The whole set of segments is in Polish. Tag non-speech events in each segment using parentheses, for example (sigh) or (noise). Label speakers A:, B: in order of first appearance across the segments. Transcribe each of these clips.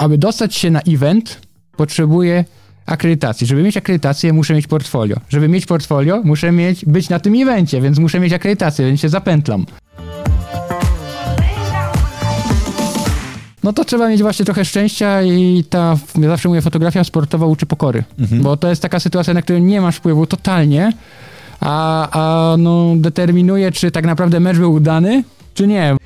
A: aby dostać się na event, potrzebuję akredytacji. Żeby mieć akredytację, muszę mieć portfolio. Żeby mieć portfolio, muszę mieć, być na tym evencie, więc muszę mieć akredytację, więc się zapętlam. No to trzeba mieć właśnie trochę szczęścia i ta, ja zawsze mówię, fotografia sportowa uczy pokory. Mhm. Bo to jest taka sytuacja, na którą nie masz wpływu totalnie, a, a no, determinuje, czy tak naprawdę mecz był udany, czy nie.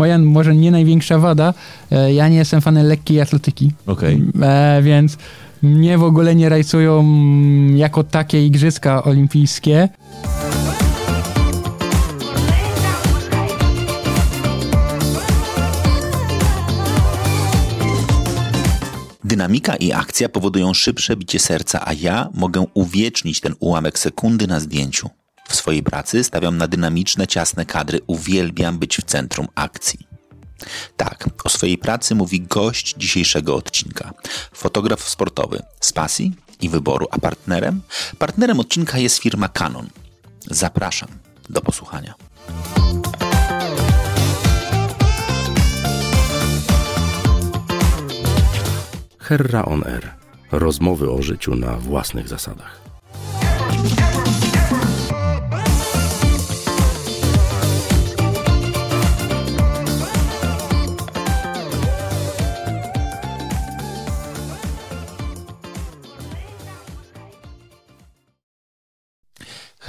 A: Moja może nie największa wada, e, ja nie jestem fanem lekkiej atletyki.
B: Okej.
A: Okay. E, więc mnie w ogóle nie rajcują jako takie igrzyska olimpijskie.
B: Dynamika i akcja powodują szybsze bicie serca, a ja mogę uwiecznić ten ułamek sekundy na zdjęciu. W swojej pracy stawiam na dynamiczne, ciasne kadry, uwielbiam być w centrum akcji. Tak, o swojej pracy mówi gość dzisiejszego odcinka. Fotograf sportowy z pasji i wyboru, a partnerem? Partnerem odcinka jest firma Canon. Zapraszam do posłuchania.
C: Herra on Air. Rozmowy o życiu na własnych zasadach.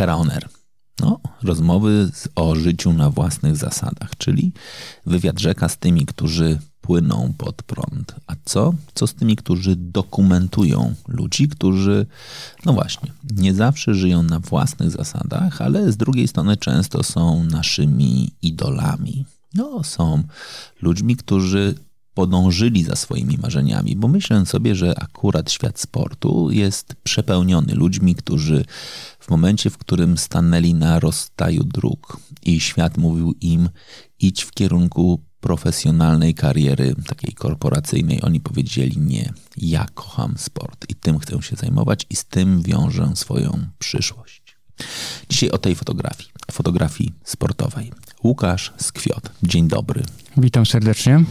B: Air. No, rozmowy o życiu na własnych zasadach, czyli wywiad rzeka z tymi, którzy płyną pod prąd. A co? Co z tymi, którzy dokumentują ludzi, którzy, no właśnie, nie zawsze żyją na własnych zasadach, ale z drugiej strony często są naszymi idolami. No, są ludźmi, którzy podążyli za swoimi marzeniami, bo myślę sobie, że akurat świat sportu jest przepełniony ludźmi, którzy w momencie, w którym stanęli na rozstaju dróg i świat mówił im idź w kierunku profesjonalnej kariery, takiej korporacyjnej, oni powiedzieli nie, ja kocham sport i tym chcę się zajmować i z tym wiążę swoją przyszłość. Dzisiaj o tej fotografii, fotografii sportowej. Łukasz Skwiot, dzień dobry.
A: Witam serdecznie.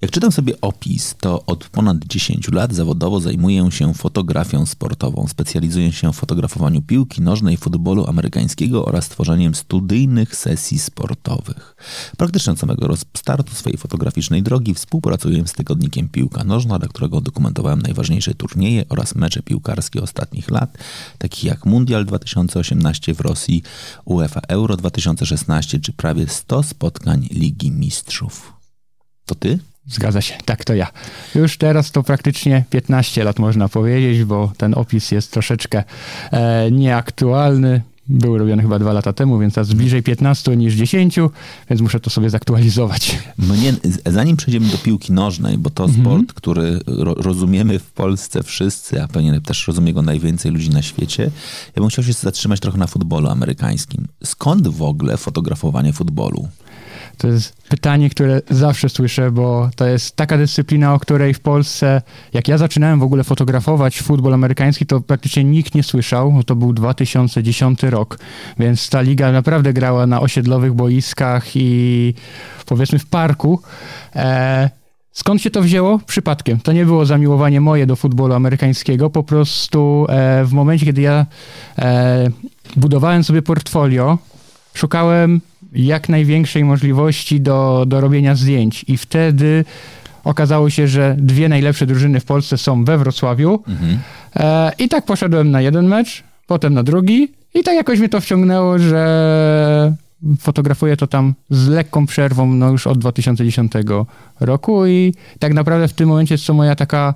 B: Jak czytam sobie opis, to od ponad 10 lat zawodowo zajmuję się fotografią sportową. Specjalizuję się w fotografowaniu piłki nożnej, futbolu amerykańskiego oraz tworzeniem studyjnych sesji sportowych. Praktycznie od samego startu swojej fotograficznej drogi współpracuję z tygodnikiem Piłka Nożna, dla którego dokumentowałem najważniejsze turnieje oraz mecze piłkarskie ostatnich lat, takich jak Mundial 2018 w Rosji, UEFA Euro 2016 czy prawie 100 spotkań Ligi Mistrzów. To ty?
A: Zgadza się, tak to ja. Już teraz to praktycznie 15 lat można powiedzieć, bo ten opis jest troszeczkę e, nieaktualny. Był robiony chyba dwa lata temu, więc teraz bliżej 15 niż 10, więc muszę to sobie zaktualizować.
B: Mnie, zanim przejdziemy do piłki nożnej, bo to mhm. sport, który ro, rozumiemy w Polsce wszyscy, a pewnie też rozumie go najwięcej ludzi na świecie, ja bym chciał się zatrzymać trochę na futbolu amerykańskim. Skąd w ogóle fotografowanie futbolu?
A: To jest pytanie, które zawsze słyszę, bo to jest taka dyscyplina, o której w Polsce, jak ja zaczynałem w ogóle fotografować futbol amerykański, to praktycznie nikt nie słyszał. To był 2010 rok, więc ta liga naprawdę grała na osiedlowych boiskach i powiedzmy w parku. E, Skąd się to wzięło? Przypadkiem. To nie było zamiłowanie moje do futbolu amerykańskiego. Po prostu e, w momencie, kiedy ja e, budowałem sobie portfolio, szukałem jak największej możliwości do, do robienia zdjęć. I wtedy okazało się, że dwie najlepsze drużyny w Polsce są we Wrocławiu. Mhm. E, I tak poszedłem na jeden mecz, potem na drugi. I tak jakoś mnie to wciągnęło, że fotografuję to tam z lekką przerwą no już od 2010 roku i tak naprawdę w tym momencie jest to moja taka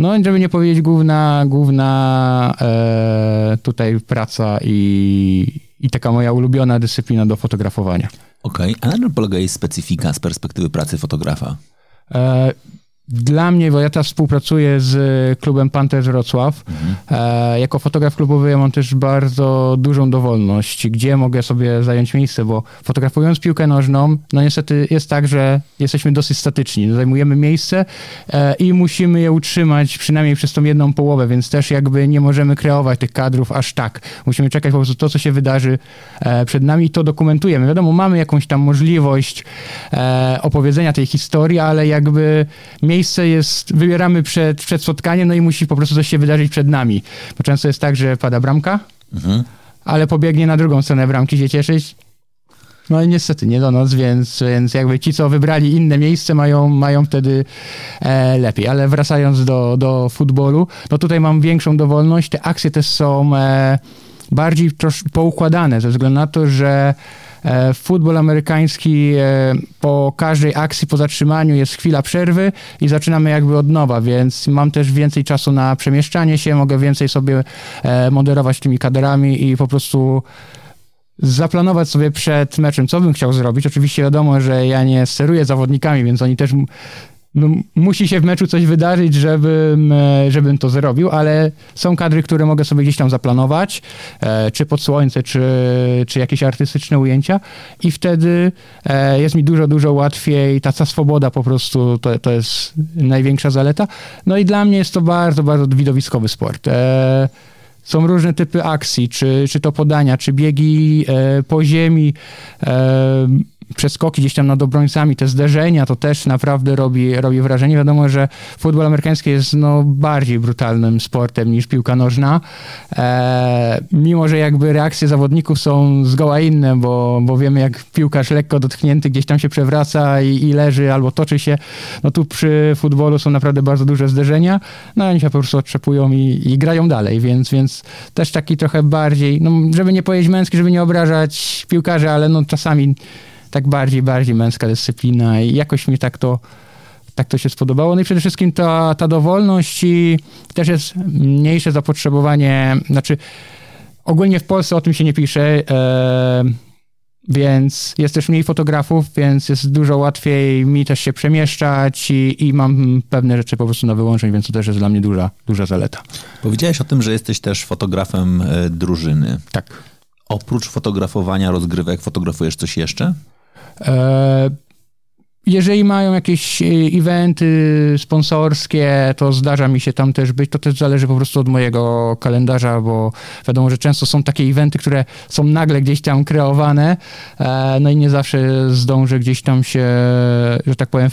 A: no, żeby nie powiedzieć główna, główna e, tutaj praca i, i taka moja ulubiona dyscyplina do fotografowania.
B: Okej, okay. a na czym polega jej specyfika z perspektywy pracy fotografa?
A: E, dla mnie, bo ja teraz współpracuję z klubem Panthers Wrocław, mhm. e, jako fotograf klubowy ja mam też bardzo dużą dowolność, gdzie mogę sobie zająć miejsce, bo fotografując piłkę nożną, no niestety jest tak, że jesteśmy dosyć statyczni. Zajmujemy miejsce e, i musimy je utrzymać przynajmniej przez tą jedną połowę, więc też jakby nie możemy kreować tych kadrów aż tak. Musimy czekać po prostu to, co się wydarzy e, przed nami i to dokumentujemy. Wiadomo, mamy jakąś tam możliwość e, opowiedzenia tej historii, ale jakby miejsce jest, wybieramy przed, przed spotkaniem, no i musi po prostu coś się wydarzyć przed nami. Bo często jest tak, że pada bramka, mhm. ale pobiegnie na drugą stronę bramki się cieszyć. No i niestety nie do nas, więc, więc jakby ci, co wybrali inne miejsce, mają, mają wtedy e, lepiej. Ale wracając do, do futbolu, no tutaj mam większą dowolność. Te akcje też są e, bardziej trosz, poukładane, ze względu na to, że futbol amerykański e, po każdej akcji, po zatrzymaniu jest chwila przerwy i zaczynamy jakby od nowa, więc mam też więcej czasu na przemieszczanie się, mogę więcej sobie e, moderować tymi kaderami i po prostu zaplanować sobie przed meczem, co bym chciał zrobić. Oczywiście wiadomo, że ja nie steruję zawodnikami, więc oni też no, musi się w meczu coś wydarzyć, żebym, e, żebym to zrobił, ale są kadry, które mogę sobie gdzieś tam zaplanować, e, czy pod słońce, czy, czy jakieś artystyczne ujęcia i wtedy e, jest mi dużo, dużo łatwiej, ta swoboda po prostu to, to jest największa zaleta. No i dla mnie jest to bardzo, bardzo widowiskowy sport. Są różne typy akcji, czy, czy to podania, czy biegi po ziemi, przeskoki gdzieś tam nad obrońcami, te zderzenia, to też naprawdę robi, robi wrażenie. Wiadomo, że futbol amerykański jest no, bardziej brutalnym sportem niż piłka nożna. E, mimo, że jakby reakcje zawodników są zgoła inne, bo, bo wiemy, jak piłkarz lekko dotknięty gdzieś tam się przewraca i, i leży albo toczy się. No tu przy futbolu są naprawdę bardzo duże zderzenia. No oni się po prostu otrzepują i, i grają dalej, więc, więc też taki trochę bardziej, no, żeby nie powiedzieć męski, żeby nie obrażać piłkarzy, ale no czasami tak bardziej, bardziej męska dyscyplina i jakoś mi tak to, tak to się spodobało. No i przede wszystkim ta, ta dowolność i też jest mniejsze zapotrzebowanie, znaczy ogólnie w Polsce o tym się nie pisze, e, więc jest też mniej fotografów, więc jest dużo łatwiej mi też się przemieszczać i, i mam pewne rzeczy po prostu na wyłączeń, więc to też jest dla mnie duża, duża zaleta.
B: Powiedziałeś o tym, że jesteś też fotografem e, drużyny.
A: Tak.
B: Oprócz fotografowania rozgrywek, fotografujesz coś jeszcze?
A: E, jeżeli mają jakieś e, eventy sponsorskie, to zdarza mi się tam też być. To też zależy po prostu od mojego kalendarza, bo wiadomo, że często są takie eventy, które są nagle gdzieś tam kreowane, e, no i nie zawsze zdążę gdzieś tam się, że tak powiem,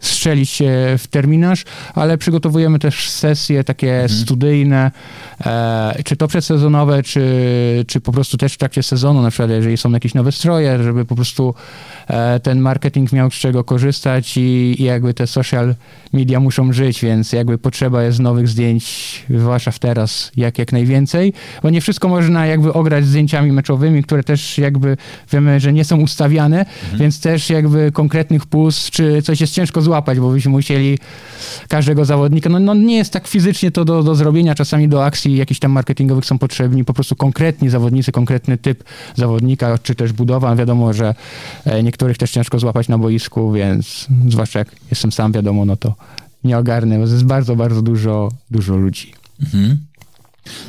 A: strzelić się w terminarz, ale przygotowujemy też sesje takie mhm. studyjne, e, czy to przedsezonowe, czy, czy po prostu też w trakcie sezonu, na przykład jeżeli są jakieś nowe stroje, żeby po prostu e, ten marketing miał z czego korzystać i, i, jakby te social media muszą żyć, więc jakby potrzeba jest nowych zdjęć, zwłaszcza w teraz, jak, jak najwięcej, bo nie wszystko można jakby ograć zdjęciami meczowymi, które też jakby wiemy, że nie są ustawiane, mhm. więc też jakby konkretnych pust, czy coś jest ciężko złapać, bo byśmy musieli każdego zawodnika, no, no nie jest tak fizycznie to do, do zrobienia, czasami do akcji jakichś tam marketingowych są potrzebni po prostu konkretni zawodnicy, konkretny typ zawodnika, czy też budowa. Wiadomo, że e, niektórych też ciężko złapać na boisku, więc zwłaszcza jak jestem sam, wiadomo, no to nie ogarnę, bo jest bardzo, bardzo dużo, dużo ludzi. Mhm.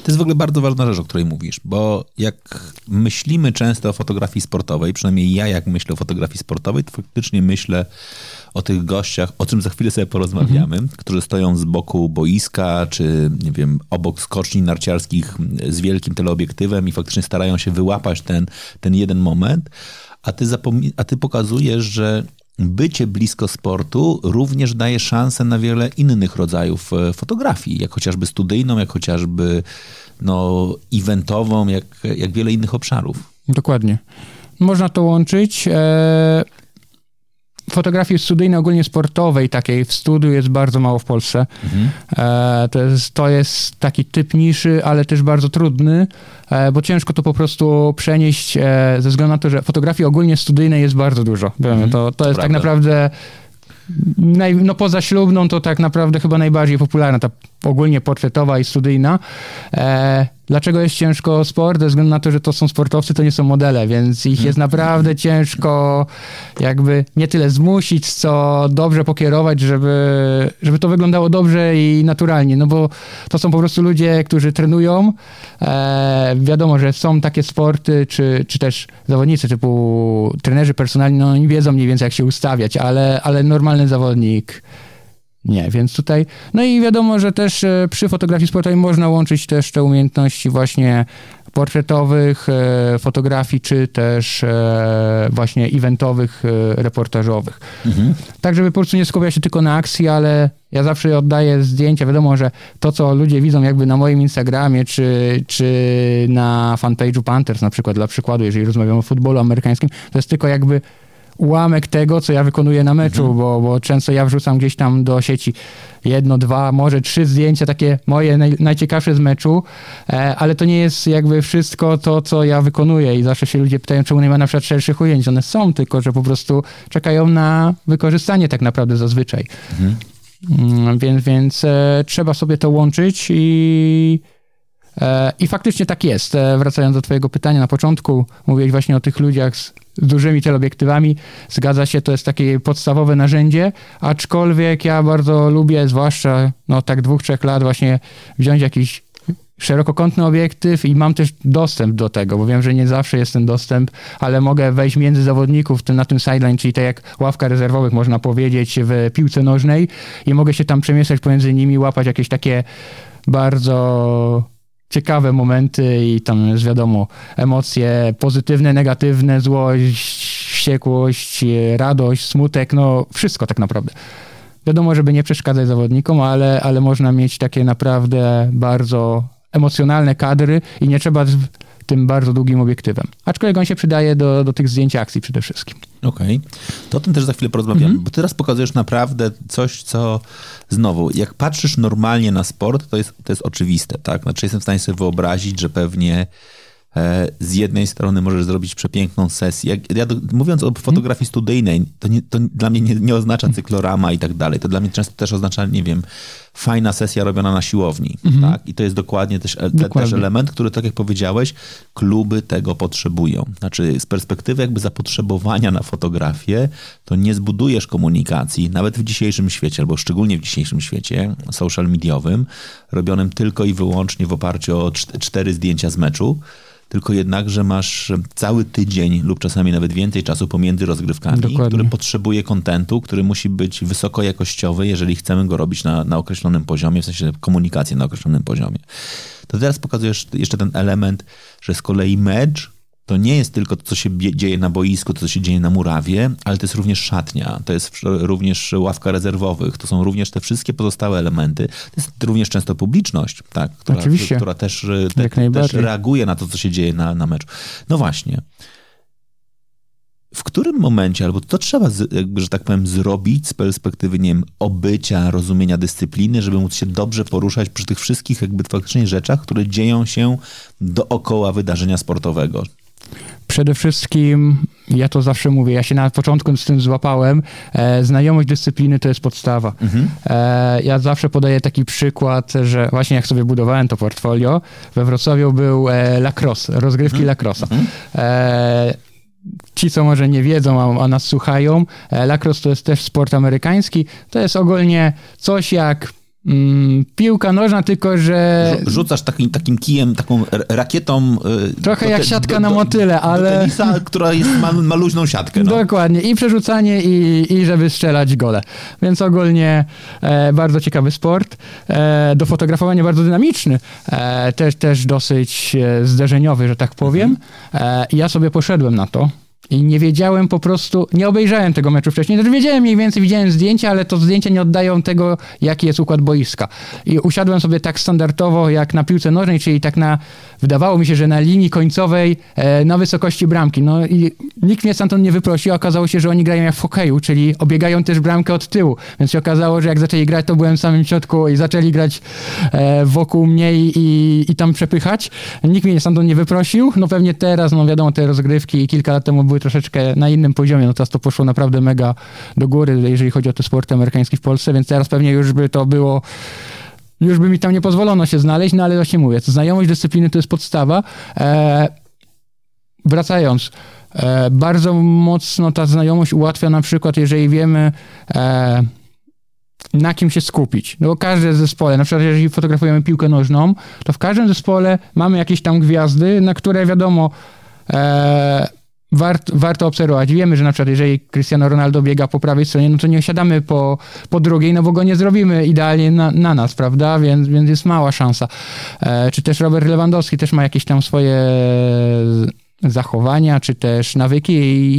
B: To jest w ogóle bardzo ważna rzecz, o której mówisz, bo jak myślimy często o fotografii sportowej, przynajmniej ja jak myślę o fotografii sportowej, to faktycznie myślę o tych gościach, o czym za chwilę sobie porozmawiamy, mhm. którzy stoją z boku boiska, czy nie wiem, obok skoczni narciarskich z wielkim teleobiektywem i faktycznie starają się wyłapać ten, ten jeden moment, a ty, a ty pokazujesz, że bycie blisko sportu również daje szansę na wiele innych rodzajów e, fotografii, jak chociażby studyjną, jak chociażby no, eventową, jak, jak wiele innych obszarów.
A: Dokładnie. Można to łączyć. Fotografii studyjnej, ogólnie sportowej, takiej w studiu jest bardzo mało w Polsce. Mhm. E, to, jest, to jest taki typ niszy, ale też bardzo trudny, e, bo ciężko to po prostu przenieść e, ze względu na to, że fotografii ogólnie studyjnej jest bardzo dużo. Mhm. To, to jest tak Prawda. tak naprawdę naj, no poza ślubną to tak naprawdę chyba najbardziej popularna ta ogólnie portretowa i studyjna. E, dlaczego jest ciężko sport? Ze względu na to, że to są sportowcy, to nie są modele, więc ich jest naprawdę ciężko jakby nie tyle zmusić, co dobrze pokierować, żeby, żeby to wyglądało dobrze i naturalnie, no bo to są po prostu ludzie, którzy trenują. E, wiadomo, że są takie sporty, czy, czy też zawodnicy typu trenerzy personalni, no oni wiedzą mniej więcej jak się ustawiać, ale, ale normalny zawodnik nie, więc tutaj, no i wiadomo, że też e, przy fotografii sportowej można łączyć też te umiejętności właśnie portretowych, e, fotografii, czy też e, właśnie eventowych, reportażowych. Mhm. Tak, żeby po prostu nie skupiać się tylko na akcji, ale ja zawsze oddaję zdjęcia. Wiadomo, że to, co ludzie widzą jakby na moim Instagramie, czy, czy na fanpage'u Panthers na przykład, dla przykładu, jeżeli rozmawiamy o futbolu amerykańskim, to jest tylko jakby ułamek tego, co ja wykonuję na meczu, mhm. bo, bo często ja wrzucam gdzieś tam do sieci jedno, dwa, może trzy zdjęcia takie moje naj, najciekawsze z meczu, e, ale to nie jest jakby wszystko to, co ja wykonuję i zawsze się ludzie pytają, czemu nie ma na przykład szerszych ujęć. One są, tylko że po prostu czekają na wykorzystanie tak naprawdę zazwyczaj. Mhm. Mm, więc, więc e, trzeba sobie to łączyć i i faktycznie tak jest. E, wracając do Twojego pytania na początku, mówiłeś właśnie o tych ludziach z dużymi teleobiektywami. Zgadza się, to jest takie podstawowe narzędzie, aczkolwiek ja bardzo lubię, zwłaszcza no tak dwóch, trzech lat właśnie wziąć jakiś szerokokątny obiektyw i mam też dostęp do tego, bo wiem, że nie zawsze jest ten dostęp, ale mogę wejść między zawodników na tym sideline, czyli tak jak ławka rezerwowych, można powiedzieć, w piłce nożnej i mogę się tam przemieszczać pomiędzy nimi, łapać jakieś takie bardzo ciekawe momenty i tam jest wiadomo emocje pozytywne, negatywne, złość, wściekłość, radość, smutek, no wszystko tak naprawdę. Wiadomo, żeby nie przeszkadzać zawodnikom, ale, ale można mieć takie naprawdę bardzo emocjonalne kadry i nie trzeba tym bardzo długim obiektywem. Aczkolwiek on się przydaje do, do tych zdjęć akcji przede wszystkim.
B: Okej. Okay. To o tym też za chwilę porozmawiamy, mm -hmm. bo teraz pokazujesz naprawdę coś, co znowu, jak patrzysz normalnie na sport, to jest, to jest oczywiste, tak? Znaczy jestem w stanie sobie wyobrazić, że pewnie z jednej strony możesz zrobić przepiękną sesję. Ja, mówiąc o fotografii studyjnej, to, nie, to dla mnie nie, nie, oznacza cyklorama i tak dalej. To dla mnie często też oznacza, nie wiem, fajna sesja robiona na siłowni. Mhm. Tak? I to jest dokładnie też, e, te, też element, który, tak jak powiedziałeś, kluby tego potrzebują. Znaczy, z perspektywy jakby zapotrzebowania na fotografię, to nie zbudujesz komunikacji, nawet w dzisiejszym świecie, albo szczególnie w dzisiejszym świecie social mediowym, robionym tylko i wyłącznie w oparciu o cztery zdjęcia z meczu tylko jednak, że masz cały tydzień lub czasami nawet więcej czasu pomiędzy rozgrywkami, Dokładnie. który potrzebuje kontentu, który musi być wysokojakościowy, jeżeli chcemy go robić na, na określonym poziomie, w sensie komunikacji na określonym poziomie. To teraz pokazujesz jeszcze ten element, że z kolei mecz to nie jest tylko to, co się dzieje na boisku, to, co się dzieje na murawie, ale to jest również szatnia, to jest również ławka rezerwowych, to są również te wszystkie pozostałe elementy. To jest również często publiczność, tak, która, Oczywiście. która też, te, też reaguje na to, co się dzieje na, na meczu. No właśnie. W którym momencie, albo co trzeba, jakby, że tak powiem, zrobić z perspektywy, nie wiem, obycia, rozumienia dyscypliny, żeby móc się dobrze poruszać przy tych wszystkich jakby faktycznie rzeczach, które dzieją się dookoła wydarzenia sportowego?
A: Przede wszystkim, ja to zawsze mówię, ja się na początku z tym złapałem, e, znajomość dyscypliny to jest podstawa. Mhm. E, ja zawsze podaję taki przykład, że właśnie jak sobie budowałem to portfolio, we Wrocławiu był e, lacrosse, rozgrywki mhm. lacrossa. Mhm. E, ci, co może nie wiedzą, a, a nas słuchają, e, lacrosse to jest też sport amerykański. To jest ogólnie coś jak Mm, piłka nożna, tylko że.
B: Rzucasz takim, takim kijem, taką rakietą.
A: Y, Trochę jak te, siatka do, na motyle, ale.
B: tenisa, która jest, ma, ma luźną siatkę. No.
A: Dokładnie. I przerzucanie, i, i żeby strzelać gole. Więc ogólnie e, bardzo ciekawy sport. E, do fotografowania bardzo dynamiczny. E, też, też dosyć e, zderzeniowy, że tak powiem. Mhm. E, ja sobie poszedłem na to. I nie wiedziałem po prostu, nie obejrzałem tego meczu wcześniej. Znaczy wiedziałem mniej więcej, widziałem zdjęcia, ale to zdjęcia nie oddają tego, jaki jest układ boiska. I usiadłem sobie tak standardowo jak na piłce nożnej, czyli tak na, wydawało mi się, że na linii końcowej e, na wysokości bramki. No i nikt mnie stamtąd nie wyprosił, okazało się, że oni grają jak w hokeju, czyli obiegają też bramkę od tyłu. Więc się okazało, że jak zaczęli grać, to byłem w samym środku i zaczęli grać e, wokół mnie i, i tam przepychać. Nikt mnie stamtąd nie wyprosił. No pewnie teraz, no wiadomo, te rozgrywki kilka lat temu były troszeczkę na innym poziomie. No teraz to poszło naprawdę mega do góry, jeżeli chodzi o te sporty amerykańskie w Polsce, więc teraz pewnie już by to było już by mi tam nie pozwolono się znaleźć, no ale właśnie mówię, znajomość dyscypliny to jest podstawa. E, wracając, e, bardzo mocno ta znajomość ułatwia na przykład, jeżeli wiemy e, na kim się skupić. No bo każde zespole, na przykład jeżeli fotografujemy piłkę nożną, to w każdym zespole mamy jakieś tam gwiazdy, na które wiadomo e, wart, warto obserwować. Wiemy, że na przykład jeżeli Cristiano Ronaldo biega po prawej stronie, no to nie siadamy po, po drugiej, no bo go nie zrobimy idealnie na, na nas, prawda? Więc, więc jest mała szansa. E, czy też Robert Lewandowski też ma jakieś tam swoje zachowania, czy też nawyki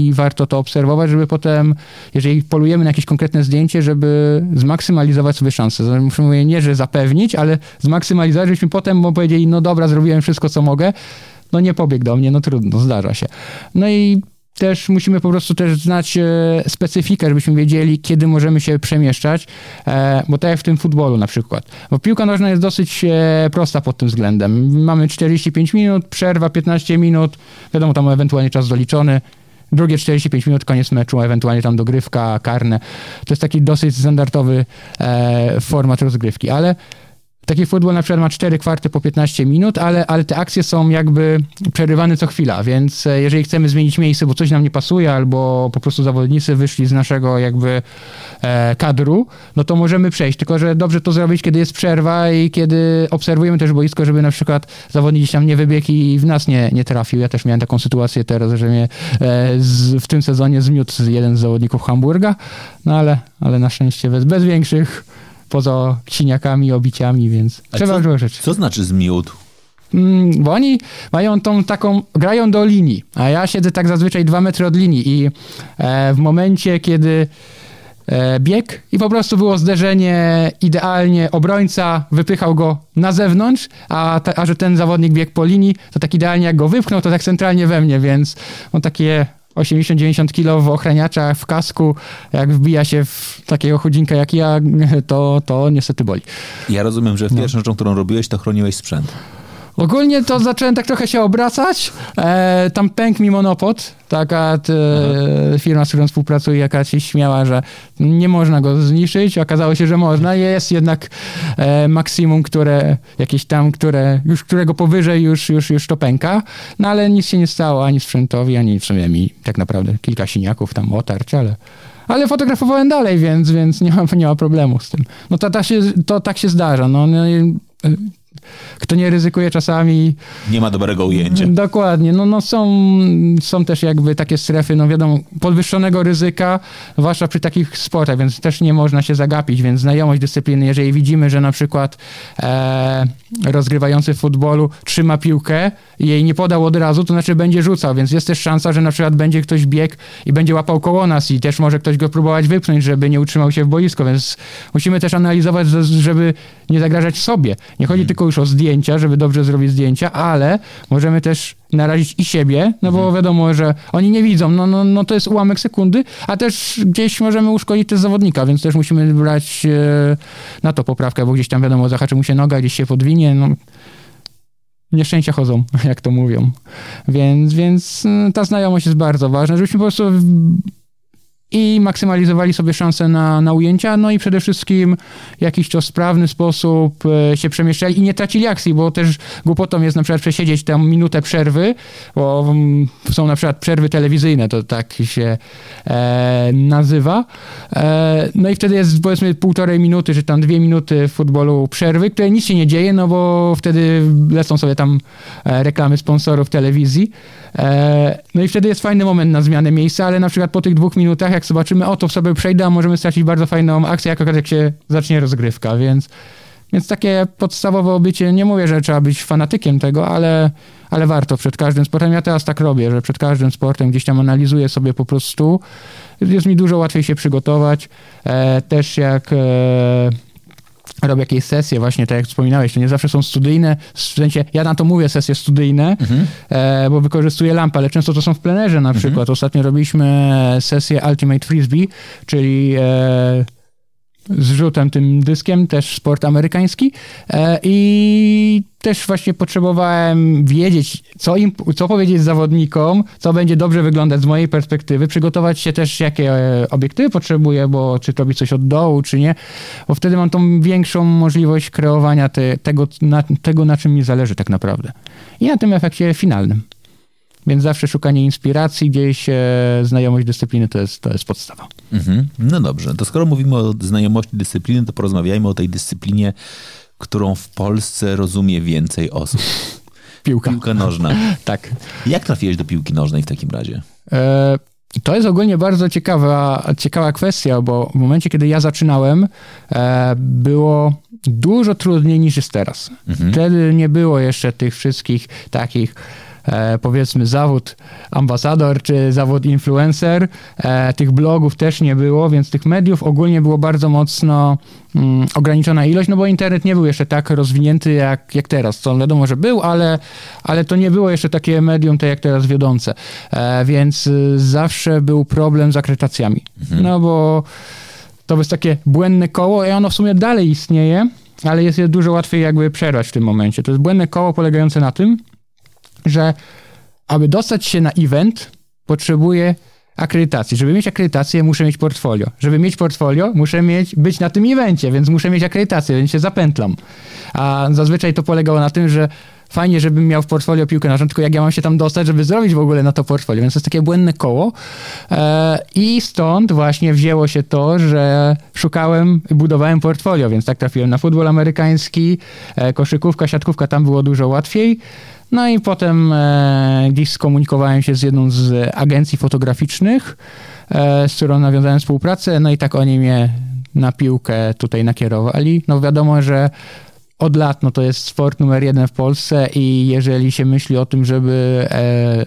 A: i warto to obserwować, żeby potem, jeżeli polujemy na jakieś konkretne zdjęcie, żeby zmaksymalizować sobie szanse. Musimy nie, że zapewnić, ale zmaksymalizować, żebyśmy potem powiedzieli, no dobra, zrobiłem wszystko, co mogę, no nie pobiegł do mnie, no trudno, zdarza się. No i też musimy po prostu też znać e, specyfikę, żebyśmy wiedzieli, kiedy możemy się przemieszczać, e, bo tak jak w tym futbolu na przykład. Bo piłka nożna jest dosyć e, prosta pod tym względem. Mamy 45 minut, przerwa 15 minut, wiadomo, tam ewentualnie czas doliczony, drugie 45 minut, koniec meczu, ewentualnie tam dogrywka, karne. To jest taki dosyć standardowy format rozgrywki, ale Taki futbol na przykład ma 4 kwarty po 15 minut, ale, ale te akcje są jakby przerywane co chwila, więc e, jeżeli chcemy zmienić miejsce, bo coś nam nie pasuje, albo po prostu zawodnicy wyszli z naszego jakby e, kadru, no to możemy przejść. Tylko, że dobrze to zrobić, kiedy jest przerwa i kiedy obserwujemy też boisko, żeby na przykład zawodnik tam nie wybiegł i w nas nie, nie trafił. Ja też miałem taką sytuację teraz, że mnie e, z, w tym sezonie zmiótł jeden z zawodników Hamburga, no ale, ale na szczęście bez, bez większych poza siniakami, obiciami, więc
B: A trzeba co, rzeczy. Co znaczy zmiótł?
A: Mm, bo oni mają tą taką, grają do linii, a ja siedzę tak zazwyczaj dwa metry od linii i e, w momencie, kiedy e, bieg i po prostu było zderzenie idealnie, obrońca wypychał go na zewnątrz, a, ta, a że ten zawodnik biegł po linii, to tak idealnie jak go wypchnął, to tak centralnie we mnie, więc on takie 80-90 kilo w ochraniaczach, w kasku, jak wbija się w takiego chudzinka jak ja, (laughs) to, to niestety boli.
B: Ja rozumiem, że pierwszą rzeczą, którą robiłeś, to chroniłeś sprzęt.
A: Ogólnie to zacząłem tak trochę się obracać. E, tam pękł mi monopod. Taka e, firma, z którą współpracuję, jaka się śmiała, że nie można go zniszczyć. Okazało się, że można. Jest jednak e, maksimum, które jakieś tam, które, już którego powyżej już, już, już to pęka. No ale nic się nie stało ani sprzętowi, ani w sumie mi tak naprawdę kilka siniaków tam otarć, ale ale fotografowałem dalej, więc, więc nie, ma, nie ma problemu z tym. No to, to, się, to tak się zdarza. No, no kto nie ryzykuje czasami...
B: Nie ma dobrego ujęcia.
A: Dokładnie. No, no są, są też jakby takie strefy, no wiadomo, podwyższonego ryzyka, zwłaszcza przy takich sportach, więc też nie można się zagapić, więc znajomość dyscypliny, jeżeli widzimy, że na przykład e, rozgrywający w futbolu trzyma piłkę i jej nie podał od razu, to znaczy będzie rzucał, więc jest też szansa, że na przykład będzie ktoś biegł i będzie łapał koło nas i też może ktoś go próbować wypchnąć, żeby nie utrzymał się w boisko, więc musimy też analizować, żeby nie zagrażać sobie. Nie chodzi hmm. tylko już o zdjęcia, żeby dobrze zrobić zdjęcia, ale możemy też narazić i siebie, no bo mhm. wiadomo, że oni nie widzą, no, no, no to jest ułamek sekundy, a też gdzieś możemy uszkodzić też zawodnika, więc też musimy brać e, na to poprawkę, bo gdzieś tam wiadomo, zahaczy mu się noga, gdzieś się podwinie, no nieszczęścia chodzą, (laughs) jak to mówią. Więc, więc e, ta znajomość jest bardzo ważna, żebyśmy po prostu i maksymalizowali sobie szanse na, na ujęcia, no i przede wszystkim w jakiś to sprawny sposób e, się przemieszczali i nie tracili akcji, bo też głupotą jest na przykład przesiedzieć tam minutę przerwy, bo mm, są na przykład przerwy telewizyjne, to tak się e, nazywa. E, no i wtedy jest powiedzmy półtorej minuty, czy tam dwie minuty w futbolu przerwy, które nic się nie dzieje, no bo wtedy lecą sobie tam e, reklamy sponsorów telewizji. E, no i wtedy jest fajny moment na zmianę miejsca, ale na przykład po tych dwóch minutach, jak zobaczymy, o to sobie przejdę, a możemy stracić bardzo fajną akcję, jak, jak się zacznie rozgrywka, więc, więc takie podstawowe obycie, nie mówię, że trzeba być fanatykiem tego, ale, ale warto przed każdym sportem. Ja teraz tak robię, że przed każdym sportem gdzieś tam analizuję sobie po prostu. Jest mi dużo łatwiej się przygotować. E, też jak... Robię jakieś sesje właśnie, tak jak wspominałeś, to nie zawsze są studyjne, w sensie, ja na to mówię sesje studyjne, mhm. e, bo wykorzystuję lampę, ale często to są w plenerze na mhm. przykład. Ostatnio robiliśmy sesję Ultimate Frisbee, czyli e, zrzutem, tym dyskiem, też sport amerykański e, i też właśnie potrzebowałem wiedzieć, co, im, co powiedzieć zawodnikom, co będzie dobrze wyglądać z mojej perspektywy, przygotować się też, jakie e, obiektywy potrzebuję, bo czy robić coś od dołu, czy nie, bo wtedy mam tą większą możliwość kreowania te, tego, na, tego, na czym mi zależy tak naprawdę. I na tym efekcie finalnym. Więc zawsze szukanie inspiracji, gdzieś e, znajomość dyscypliny to jest, to jest podstawa.
B: Mhm. No dobrze, to skoro mówimy o znajomości dyscypliny, to porozmawiajmy o tej dyscyplinie, którą w Polsce rozumie więcej osób. (laughs)
A: Piłka.
B: Piłka nożna. (laughs)
A: tak.
B: Jak trafiłeś do piłki nożnej w takim razie?
A: E, to jest ogólnie bardzo ciekawa, ciekawa kwestia, bo w momencie, kiedy ja zaczynałem, e, było dużo trudniej niż jest teraz. Mhm. Wtedy nie było jeszcze tych wszystkich takich E, powiedzmy zawód ambasador czy zawód influencer. E, tych blogów też nie było, więc tych mediów ogólnie było bardzo mocno mm, ograniczona ilość, no bo internet nie był jeszcze tak rozwinięty jak, jak teraz. Co wiadomo, że był, ale, ale to nie było jeszcze takie medium, tak jak teraz wiodące. E, więc y, zawsze był problem z akredytacjami. Mhm. No bo to jest takie błędne koło i ono w sumie dalej istnieje, ale jest je dużo łatwiej jakby przerwać w tym momencie. To jest błędne koło polegające na tym, że aby dostać się na event, potrzebuję akredytacji. Żeby mieć akredytację, muszę mieć portfolio. Żeby mieć portfolio, muszę mieć, być na tym evencie, więc muszę mieć akredytację, więc się zapętlam. A zazwyczaj to polegało na tym, że fajnie, żebym miał w portfolio piłkę nożną, tylko jak ja mam się tam dostać, żeby zrobić w ogóle na to portfolio. Więc to jest takie błędne koło. E, I stąd właśnie wzięło się to, że szukałem, budowałem portfolio, więc tak trafiłem na futbol amerykański, e, koszykówka, siatkówka, tam było dużo łatwiej. No i potem e, gdzieś skomunikowałem się z jedną z agencji fotograficznych, e, z którą nawiązałem współpracę, no i tak oni mnie na piłkę tutaj nakierowali. No wiadomo, że od lat no to jest sport numer jeden w Polsce i jeżeli się myśli o tym, żeby e,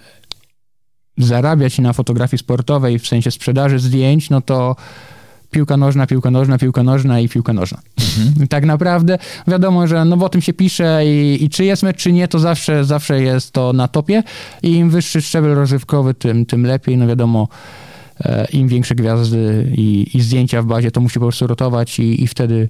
A: zarabiać na fotografii sportowej w sensie sprzedaży zdjęć, no to piłka nożna, piłka nożna, piłka nożna i piłka nożna. Mhm. (laughs) Tak naprawdę wiadomo, że no o tym się pisze i, i, czy jest mecz, czy nie, to zawsze, zawsze jest to na topie i im wyższy szczebel rozrywkowy, tym, tym lepiej. No wiadomo, e, im większe gwiazdy i, i, zdjęcia w bazie, to musi po prostu rotować i, i wtedy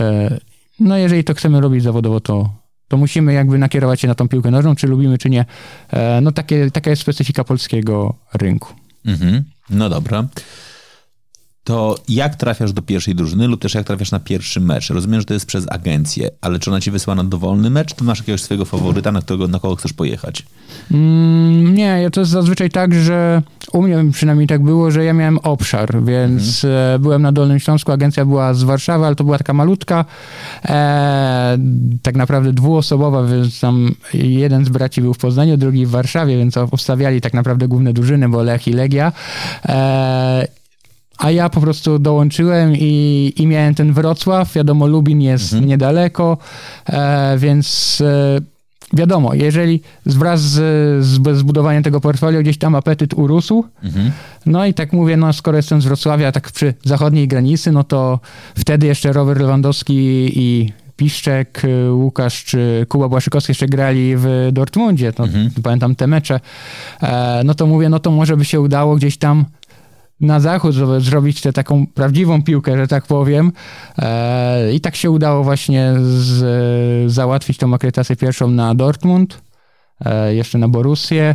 A: e, no jeżeli to chcemy robić zawodowo, to, to musimy jakby nakierować się na tą piłkę nożną, czy lubimy, czy nie. E, no takie, taka jest specyfika polskiego rynku.
B: Mhm. No dobra to jak trafiasz do pierwszej drużyny lub też jak trafiasz na pierwszy mecz? Rozumiem, że to jest przez agencję, ale czy ona ci wysłała na dowolny mecz, czy masz jakiegoś swojego faworyta, na, którego, na kogo chcesz pojechać?
A: Mm, nie, to jest zazwyczaj tak, że u mnie przynajmniej tak było, że ja miałem obszar, więc mhm. byłem na Dolnym Śląsku, agencja była z Warszawy, ale to była taka malutka, e, tak naprawdę dwuosobowa, więc tam jeden z braci był w Poznaniu, drugi w Warszawie, więc obstawiali tak naprawdę główne drużyny, bo Lech i Legia. E, a ja po prostu dołączyłem i, i miałem ten Wrocław. Wiadomo, Lubin jest mhm. niedaleko, e, więc e, wiadomo, jeżeli wraz z, z zbudowaniem tego portfolio gdzieś tam apetyt urósł, mhm. no i tak mówię, no skoro jestem z Wrocławia, tak przy zachodniej granicy, no to wtedy jeszcze Robert Lewandowski i Piszczek, Łukasz czy Kuba Błaszykowski jeszcze grali w Dortmundzie, to mhm. pamiętam te mecze, e, no to mówię, no to może by się udało gdzieś tam na zachód, żeby zrobić tę taką prawdziwą piłkę, że tak powiem. E, I tak się udało właśnie z, załatwić tą akredytację pierwszą na Dortmund, e, jeszcze na Borussię,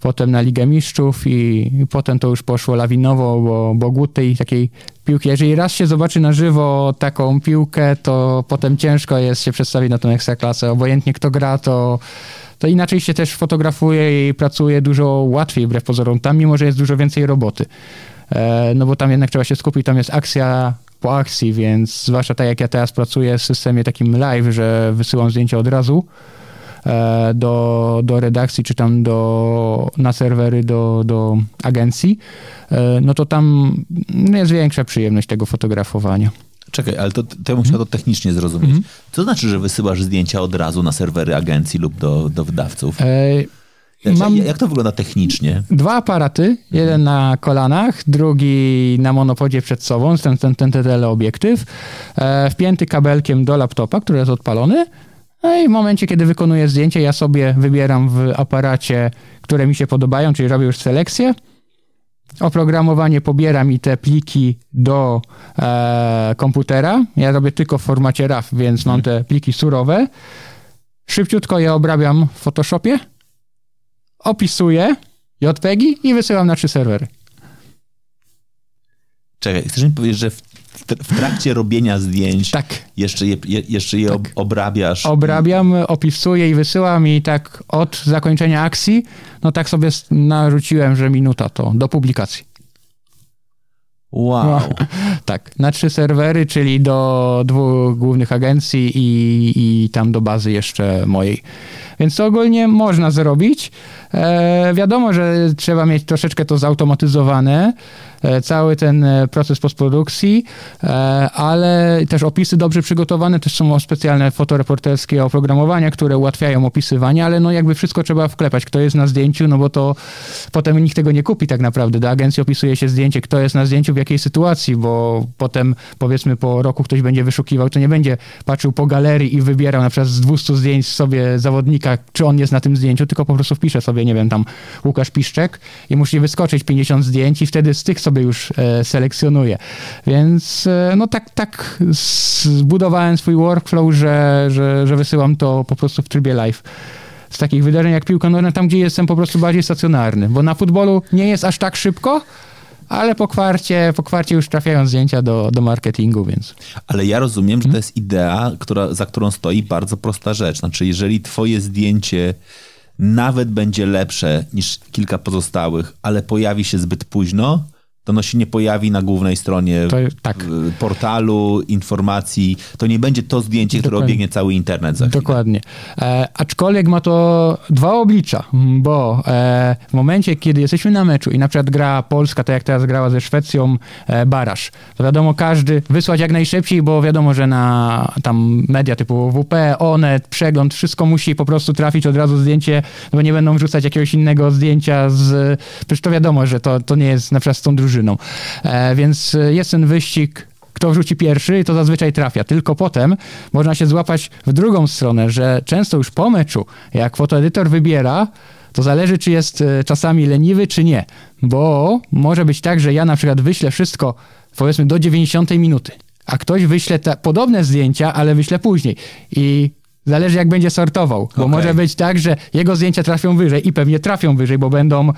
A: potem na Ligę Mistrzów i, i potem to już poszło lawinowo, bo, bo głód tej takiej piłki, jeżeli raz się zobaczy na żywo taką piłkę, to potem ciężko jest się przedstawić na tą ekstraklasę. Obojętnie kto gra, to to inaczej się też fotografuje i pracuje dużo łatwiej wbrew pozorom tam, mimo że jest dużo więcej roboty. E, no bo tam jednak trzeba się skupić, tam jest akcja po akcji, więc zwłaszcza tak jak ja teraz pracuję w systemie takim live, że wysyłam zdjęcia od razu e, do, do redakcji, czy tam do, na serwery do, do agencji, e, no to tam jest większa przyjemność tego fotografowania.
B: Czekaj, ale to, to ja to technicznie zrozumieć. Mm -hmm. Co znaczy, że wysyłasz zdjęcia od razu na serwery agencji lub do, do wydawców? E Mam jak to wygląda technicznie?
A: Dwa aparaty, jeden na kolanach, drugi na monopodzie przed sobą, ten, ten, ten teleobiektyw, e, wpięty kabelkiem do laptopa, który jest odpalony. No i w momencie, kiedy wykonuję zdjęcie, ja sobie wybieram w aparacie, które mi się podobają, czyli robię już selekcję. oprogramowanie pobiera mi te pliki do e, komputera. Ja robię tylko w formacie RAW, więc mam te pliki surowe. Szybciutko je obrabiam w Photoshopie, opisuję JPEGi i wysyłam na trzy serwery.
B: Czekaj, chcesz mi powiedzieć, że w, w trakcie robienia zdjęć
A: Tak.
B: jeszcze je, je, jeszcze je ob, obrabiasz?
A: Obrabiam, opisuję i wysyłam i tak od zakończenia akcji, no tak sobie narzuciłem, że minuta to do publikacji.
B: Wow. (laughs)
A: Tak, na trzy serwery, czyli do dwóch głównych agencji i, i tam do bazy jeszcze mojej. Więc to ogólnie można zrobić. E, wiadomo, że trzeba mieć troszeczkę to zautomatyzowane, cały ten e, proces postprodukcji, e, ale też opisy dobrze przygotowane, też są specjalne fotoreporterskie oprogramowania, które ułatwiają opisywanie, ale no jakby wszystko trzeba wklepać, kto jest na zdjęciu, no bo to potem nikt tego nie kupi tak naprawdę. Do agencji opisuje się zdjęcie, kto jest na zdjęciu, w jakiej sytuacji, bo potem powiedzmy po roku ktoś będzie wyszukiwał, to nie będzie patrzył po galerii i wybierał na przykład z 200 zdjęć sobie zawodnika, czy on jest na tym zdjęciu, tylko po prostu wpisze sobie, nie wiem, tam Łukasz Piszczek i musi wyskoczyć 50 zdjęć i wtedy z tych sobie już e, selekcjonuje. Więc e, no tak, tak zbudowałem swój workflow, że, że, że wysyłam to po prostu w trybie live z takich wydarzeń jak piłka nożna, tam gdzie jestem po prostu bardziej stacjonarny, bo na futbolu nie jest aż tak szybko, ale po kwarcie, po kwarcie już trafiają zdjęcia do, do marketingu, więc
B: Ale ja rozumiem,
A: Mhm.
B: że to jest idea, która, za którą stoi bardzo prosta rzecz. Znaczy, jeżeli twoje zdjęcie nawet będzie lepsze niż kilka pozostałych, ale pojawi się zbyt późno, to ono się nie pojawi na głównej stronie
A: to tak.
B: w- portalu, informacji. To nie będzie to zdjęcie, które
A: Dokładnie.
B: obiegnie cały internet za chwilę.
A: Dokładnie. E, aczkolwiek ma to dwa oblicza, bo e, w momencie, kiedy jesteśmy na meczu i na przykład gra Polska, tak jak teraz grała ze Szwecją, e, baraż, to wiadomo, każdy wysłać jak najszybciej, bo wiadomo, że na tam media typu WP, Onet, Przegląd, wszystko musi po prostu trafić od razu zdjęcie, bo nie będą wrzucać jakiegoś innego zdjęcia z... Przecież to wiadomo, że to, to nie jest na przykład z tą drużyną. E, więc e, jest ten wyścig kto wrzuci pierwszy, to zazwyczaj trafia. Tylko potem można się złapać w drugą stronę, że często już po meczu, jak fotoedytor wybiera, to zależy, czy jest e, czasami leniwy, czy nie. Bo może być tak, że ja na przykład wyślę wszystko, powiedzmy, do 90 minuty, a ktoś wyśle te podobne zdjęcia, ale wyślę później. I Zależy, jak będzie sortował, bo
B: Okej.
A: może być tak, że jego zdjęcia trafią wyżej i pewnie trafią wyżej, bo będą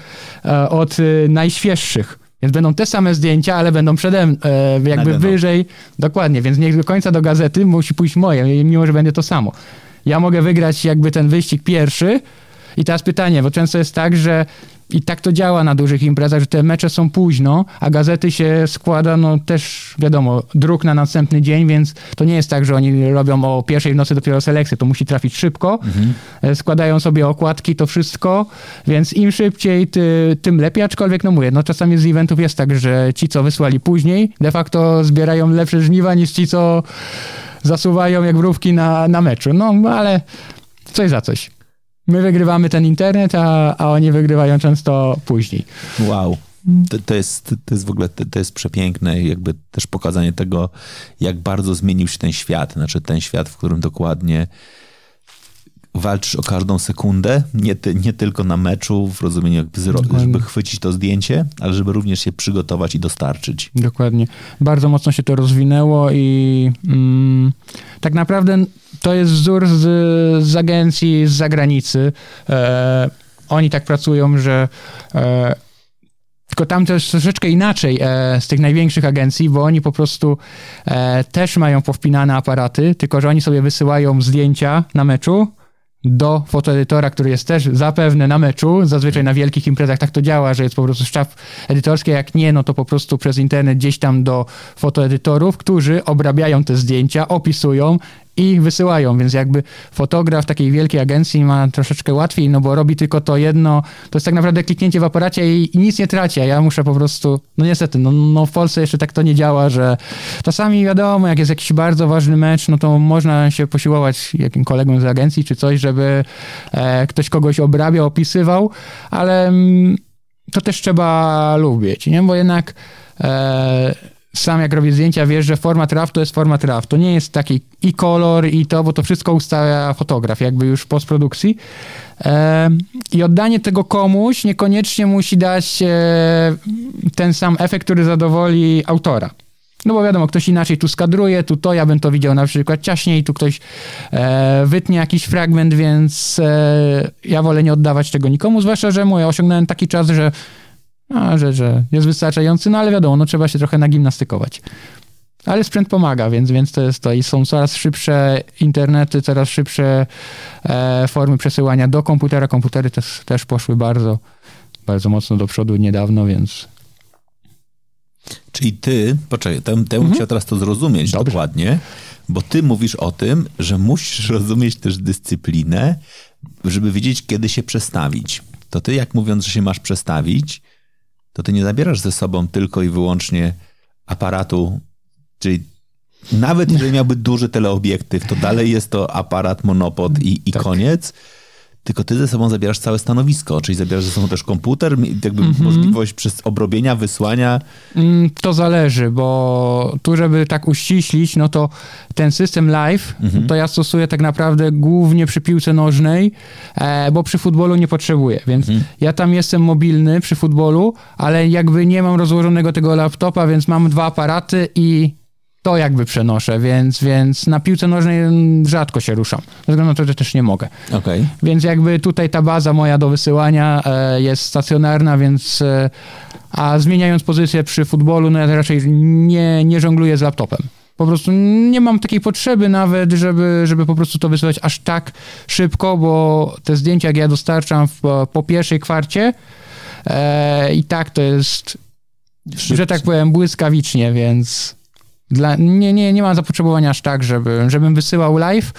A: e, od e, najświeższych. Więc będą te same zdjęcia, ale będą przede mną, e, jakby
B: mną.
A: wyżej. Dokładnie, więc nie do końca do gazety musi pójść moje, mimo że będzie to samo. Ja mogę wygrać jakby ten wyścig pierwszy. I teraz pytanie, bo często jest tak, że i tak to działa na dużych imprezach, że te mecze są późno, a gazety się składa, no też wiadomo, druk na następny dzień, więc to nie jest tak, że oni robią o pierwszej w nocy dopiero selekcję, to musi trafić szybko. E, Składają sobie okładki, to wszystko, więc im szybciej, ty, tym lepiej, aczkolwiek no mówię, no czasami z eventów jest tak, że ci, co wysłali później, de facto zbierają lepsze żniwa niż ci, co zasuwają jak mrówki na, na meczu. No, ale coś za coś. My wygrywamy ten internet, a, a oni wygrywają często później.
B: Wow. To, to, jest, to jest w ogóle to, to jest przepiękne, jakby też pokazanie tego, jak bardzo zmienił się ten świat. Znaczy ten świat, w którym dokładnie walczysz o każdą sekundę, nie, ty, nie tylko na meczu, w rozumieniu jakby,
A: Dokładnie.
B: żeby chwycić to zdjęcie, ale żeby również się przygotować i dostarczyć.
A: Dokładnie. Bardzo mocno się to rozwinęło i mm, tak naprawdę to jest wzór z, z agencji z zagranicy. E, oni tak pracują, że e, tylko tam to jest troszeczkę inaczej e, z tych największych agencji, bo oni po prostu e, też mają powpinane aparaty, tylko że oni sobie wysyłają zdjęcia na meczu do fotoedytora, który jest też zapewne na meczu. Zazwyczaj na wielkich imprezach tak to działa, że jest po prostu sztab edytorski, jak nie, no to po prostu przez internet gdzieś tam do fotoedytorów, którzy obrabiają te zdjęcia, opisują i wysyłają, więc jakby fotograf takiej wielkiej agencji ma troszeczkę łatwiej, no bo robi tylko to jedno, to jest tak naprawdę kliknięcie w aparacie i, i nic nie traci, a ja muszę po prostu, no niestety, no, no w Polsce jeszcze tak to nie działa, że czasami wiadomo, jak jest jakiś bardzo ważny mecz, no to można się posiłować jakim kolegą z agencji czy coś, żeby e, ktoś kogoś obrabiał, opisywał, ale mm, to też trzeba lubić, nie? Bo jednak e, sam jak robię zdjęcia, wiesz, że format RAW to jest format RAW. To nie jest taki i kolor, i to, bo to wszystko ustawia fotograf, jakby już w postprodukcji. E, I oddanie tego komuś niekoniecznie musi dać e, ten sam efekt, który zadowoli autora. No bo wiadomo, ktoś inaczej tu skadruje, tu to, ja bym to widział na przykład ciaśniej, tu ktoś e, wytnie jakiś fragment, więc e, ja wolę nie oddawać tego nikomu, zwłaszcza, że mówię, osiągnąłem taki czas, że, a, że, że jest wystarczający, no ale wiadomo, no trzeba się trochę nagimnastykować. Ale sprzęt pomaga, więc, więc to jest to. I są coraz szybsze internety, coraz szybsze e, formy przesyłania do komputera. Komputery też, też poszły bardzo, bardzo mocno do przodu niedawno, więc
B: Czyli ty, poczekaj, tę, tę mhm. chciał teraz to zrozumieć Dobrze. dokładnie, bo ty mówisz o tym, że musisz rozumieć też dyscyplinę, żeby wiedzieć, kiedy się przestawić. To ty, jak mówiąc, że się masz przestawić, to ty nie zabierasz ze sobą tylko i wyłącznie aparatu, czyli nawet jeżeli miałby duży teleobiektyw, to dalej jest to aparat, monopod i, i tak. koniec tylko ty ze sobą zabierasz całe stanowisko, czyli zabierasz ze sobą też komputer, jakby mm -hmm. możliwość przez obrobienia, wysłania.
A: Mm, to zależy, bo tu, żeby tak uściślić, no to ten system live, mm -hmm. to ja stosuję tak naprawdę głównie przy piłce nożnej, e, bo przy futbolu nie potrzebuję, więc mm -hmm. ja tam jestem mobilny przy futbolu, ale jakby nie mam rozłożonego tego laptopa, więc mam dwa aparaty i to jakby przenoszę, więc, więc na piłce nożnej rzadko się ruszam. Ze względu na to, że też nie mogę.
B: Okay.
A: Więc jakby tutaj ta baza moja do wysyłania e, jest stacjonarna, więc e, a zmieniając pozycję przy futbolu, no ja raczej nie, nie żongluję z laptopem. Po prostu nie mam takiej potrzeby nawet, żeby, żeby po prostu to wysyłać aż tak szybko, bo te zdjęcia, jak ja dostarczam w, po pierwszej kwarcie e, i tak to jest, że tak powiem, błyskawicznie, więc dla, nie, nie, nie mam zapotrzebowania aż tak, żeby, żebym wysyłał live.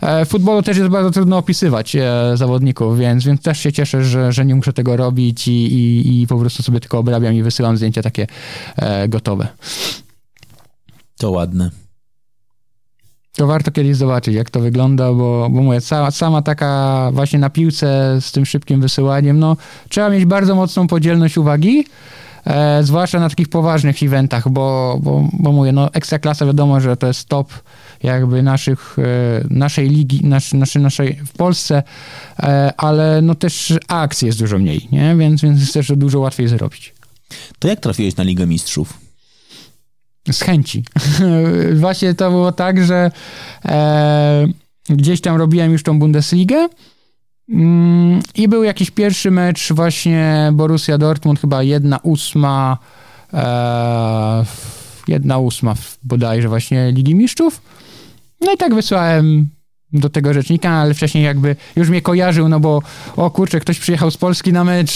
A: E, futbolu też jest bardzo trudno opisywać e, zawodników, więc, więc też się cieszę, że, że nie muszę tego robić i, i, i po prostu sobie tylko obrabiam i wysyłam zdjęcia takie e, gotowe.
B: To ładne.
A: To warto kiedyś zobaczyć, jak to wygląda, bo, bo mówię, sama, sama taka właśnie na piłce z tym szybkim wysyłaniem, no trzeba mieć bardzo mocną podzielność uwagi, e, zwłaszcza na takich poważnych eventach, bo, bo, bo mówię, no Ekstraklasa wiadomo, że to jest top jakby naszych, e, naszej ligi, nasz, naszej, naszej w Polsce, e, ale no też akcji jest dużo mniej, nie? Więc, więc jest też dużo łatwiej zrobić.
B: To jak trafiłeś na Ligę Mistrzów?
A: Z chęci. (laughs) Właśnie to było tak, że e, gdzieś tam robiłem już tą Bundesligę, I był jakiś pierwszy mecz właśnie Borussia Dortmund, chyba jedna ósma, e, jedna ósma bodajże właśnie Ligi Mistrzów. No i tak wysłałem do tego rzecznika, ale wcześniej jakby już mnie kojarzył, no bo o kurczę, ktoś przyjechał z Polski na mecz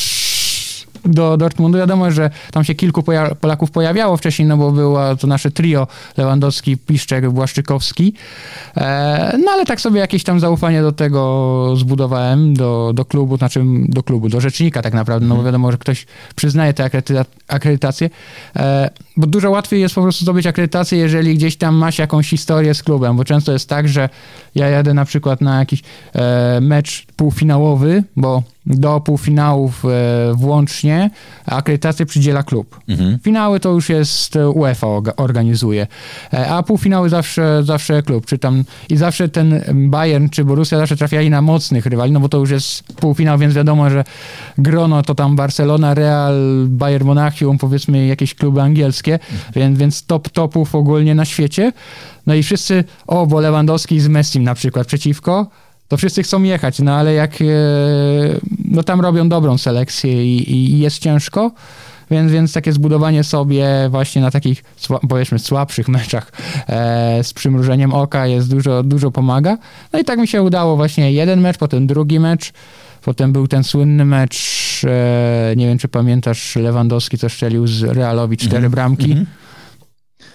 A: do Dortmundu. Wiadomo, że tam się kilku poja Polaków pojawiało wcześniej, no bo było to nasze trio Lewandowski, Piszczek, Błaszczykowski. E, no ale tak sobie jakieś tam zaufanie do tego zbudowałem, do, do klubu, znaczy do klubu, do rzecznika tak naprawdę, no bo mhm. wiadomo, że ktoś przyznaje tę akredytację, e, bo dużo łatwiej jest po prostu zdobyć akredytację, jeżeli gdzieś tam masz jakąś historię z klubem, bo często jest tak, że ja jadę na przykład na jakiś e, mecz półfinałowy, bo do półfinałów e, włącznie akredytację przydziela klub. Mhm. Finały to już jest e, UEFA organizuje, e, a półfinały zawsze, zawsze klub. Czy tam, I zawsze ten Bayern czy Borussia zawsze trafiali na mocnych rywali, no bo to już jest półfinał, więc wiadomo, że grono to tam Barcelona, Real, Bayern Monachium, powiedzmy jakieś kluby angielskie, mhm. więc, więc top topów ogólnie na świecie. No i wszyscy, o, bo Lewandowski z Messim na przykład przeciwko, to wszyscy chcą jechać, no ale jak, e, no tam robią dobrą selekcję i, i jest ciężko, więc, więc takie zbudowanie sobie właśnie na takich, powiedzmy, słabszych meczach e, z przymrużeniem oka jest dużo, dużo pomaga. No i tak mi się udało właśnie jeden mecz, potem drugi mecz, potem był ten słynny mecz, e, nie wiem czy pamiętasz, Lewandowski co strzelił z Realowi cztery mm -hmm. bramki. Mm -hmm.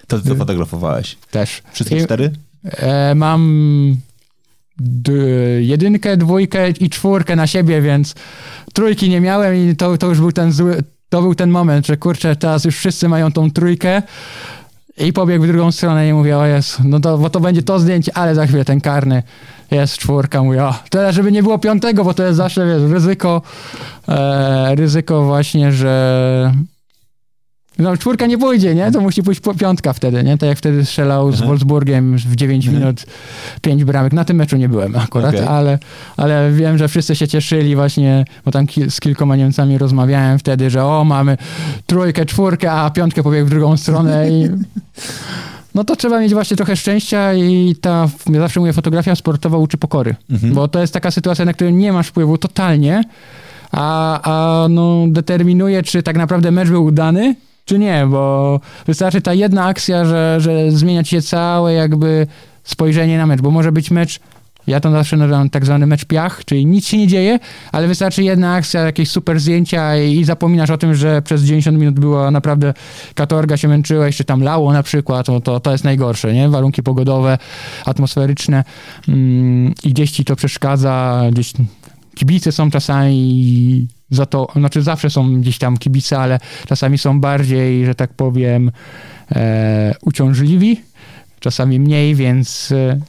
B: To ty to fotografowałeś?
A: Też.
B: Wszystkie I, cztery?
A: E, mam jedynkę, dwójkę i czwórkę na siebie, więc trójki nie miałem i to, to już był ten zły, to był ten moment, że kurczę, teraz już wszyscy mają tą trójkę i pobiegł w drugą stronę i mówię, o jest, no to, bo to będzie to zdjęcie, ale za chwilę ten karny jest czwórka, mówię, o, tyle, żeby nie było piątego, bo to jest zawsze, wiesz, ryzyko, e, ryzyko właśnie, że no czwórka nie pójdzie, nie? To musi pójść po piątka wtedy, nie? Tak jak wtedy strzelał z
B: Aha.
A: Wolfsburgiem w 9 minut, 5 bramek. Na tym meczu nie byłem akurat,
B: Okej.
A: ale, ale wiem, że wszyscy się cieszyli właśnie, bo tam ki- z kilkoma Niemcami rozmawiałem wtedy, że o, mamy trójkę, czwórkę, a piątkę pobiegł w drugą stronę i... (laughs) No to trzeba mieć właśnie trochę szczęścia i ta, ja zawsze mówię, fotografia sportowa uczy pokory.
B: Mhm.
A: Bo to jest taka sytuacja, na którą nie masz wpływu totalnie, a, a no, determinuje, czy tak naprawdę mecz był udany, czy nie, bo wystarczy ta jedna akcja, że, że zmienia ci się całe jakby spojrzenie na mecz, bo może być mecz, ja to zawsze nazywam tak zwany mecz piach, czyli nic się nie dzieje, ale wystarczy jedna akcja, jakieś super zdjęcia i, i zapominasz o tym, że przez 90 minut była naprawdę katorga, się męczyłeś, czy tam lało na przykład, no to, to jest najgorsze, nie? Warunki pogodowe, atmosferyczne mm, i gdzieś ci to przeszkadza, gdzieś kibice są czasami za to, znaczy zawsze są gdzieś tam kibice, ale czasami są bardziej, że tak powiem, e, uciążliwi, czasami mniej, więc e,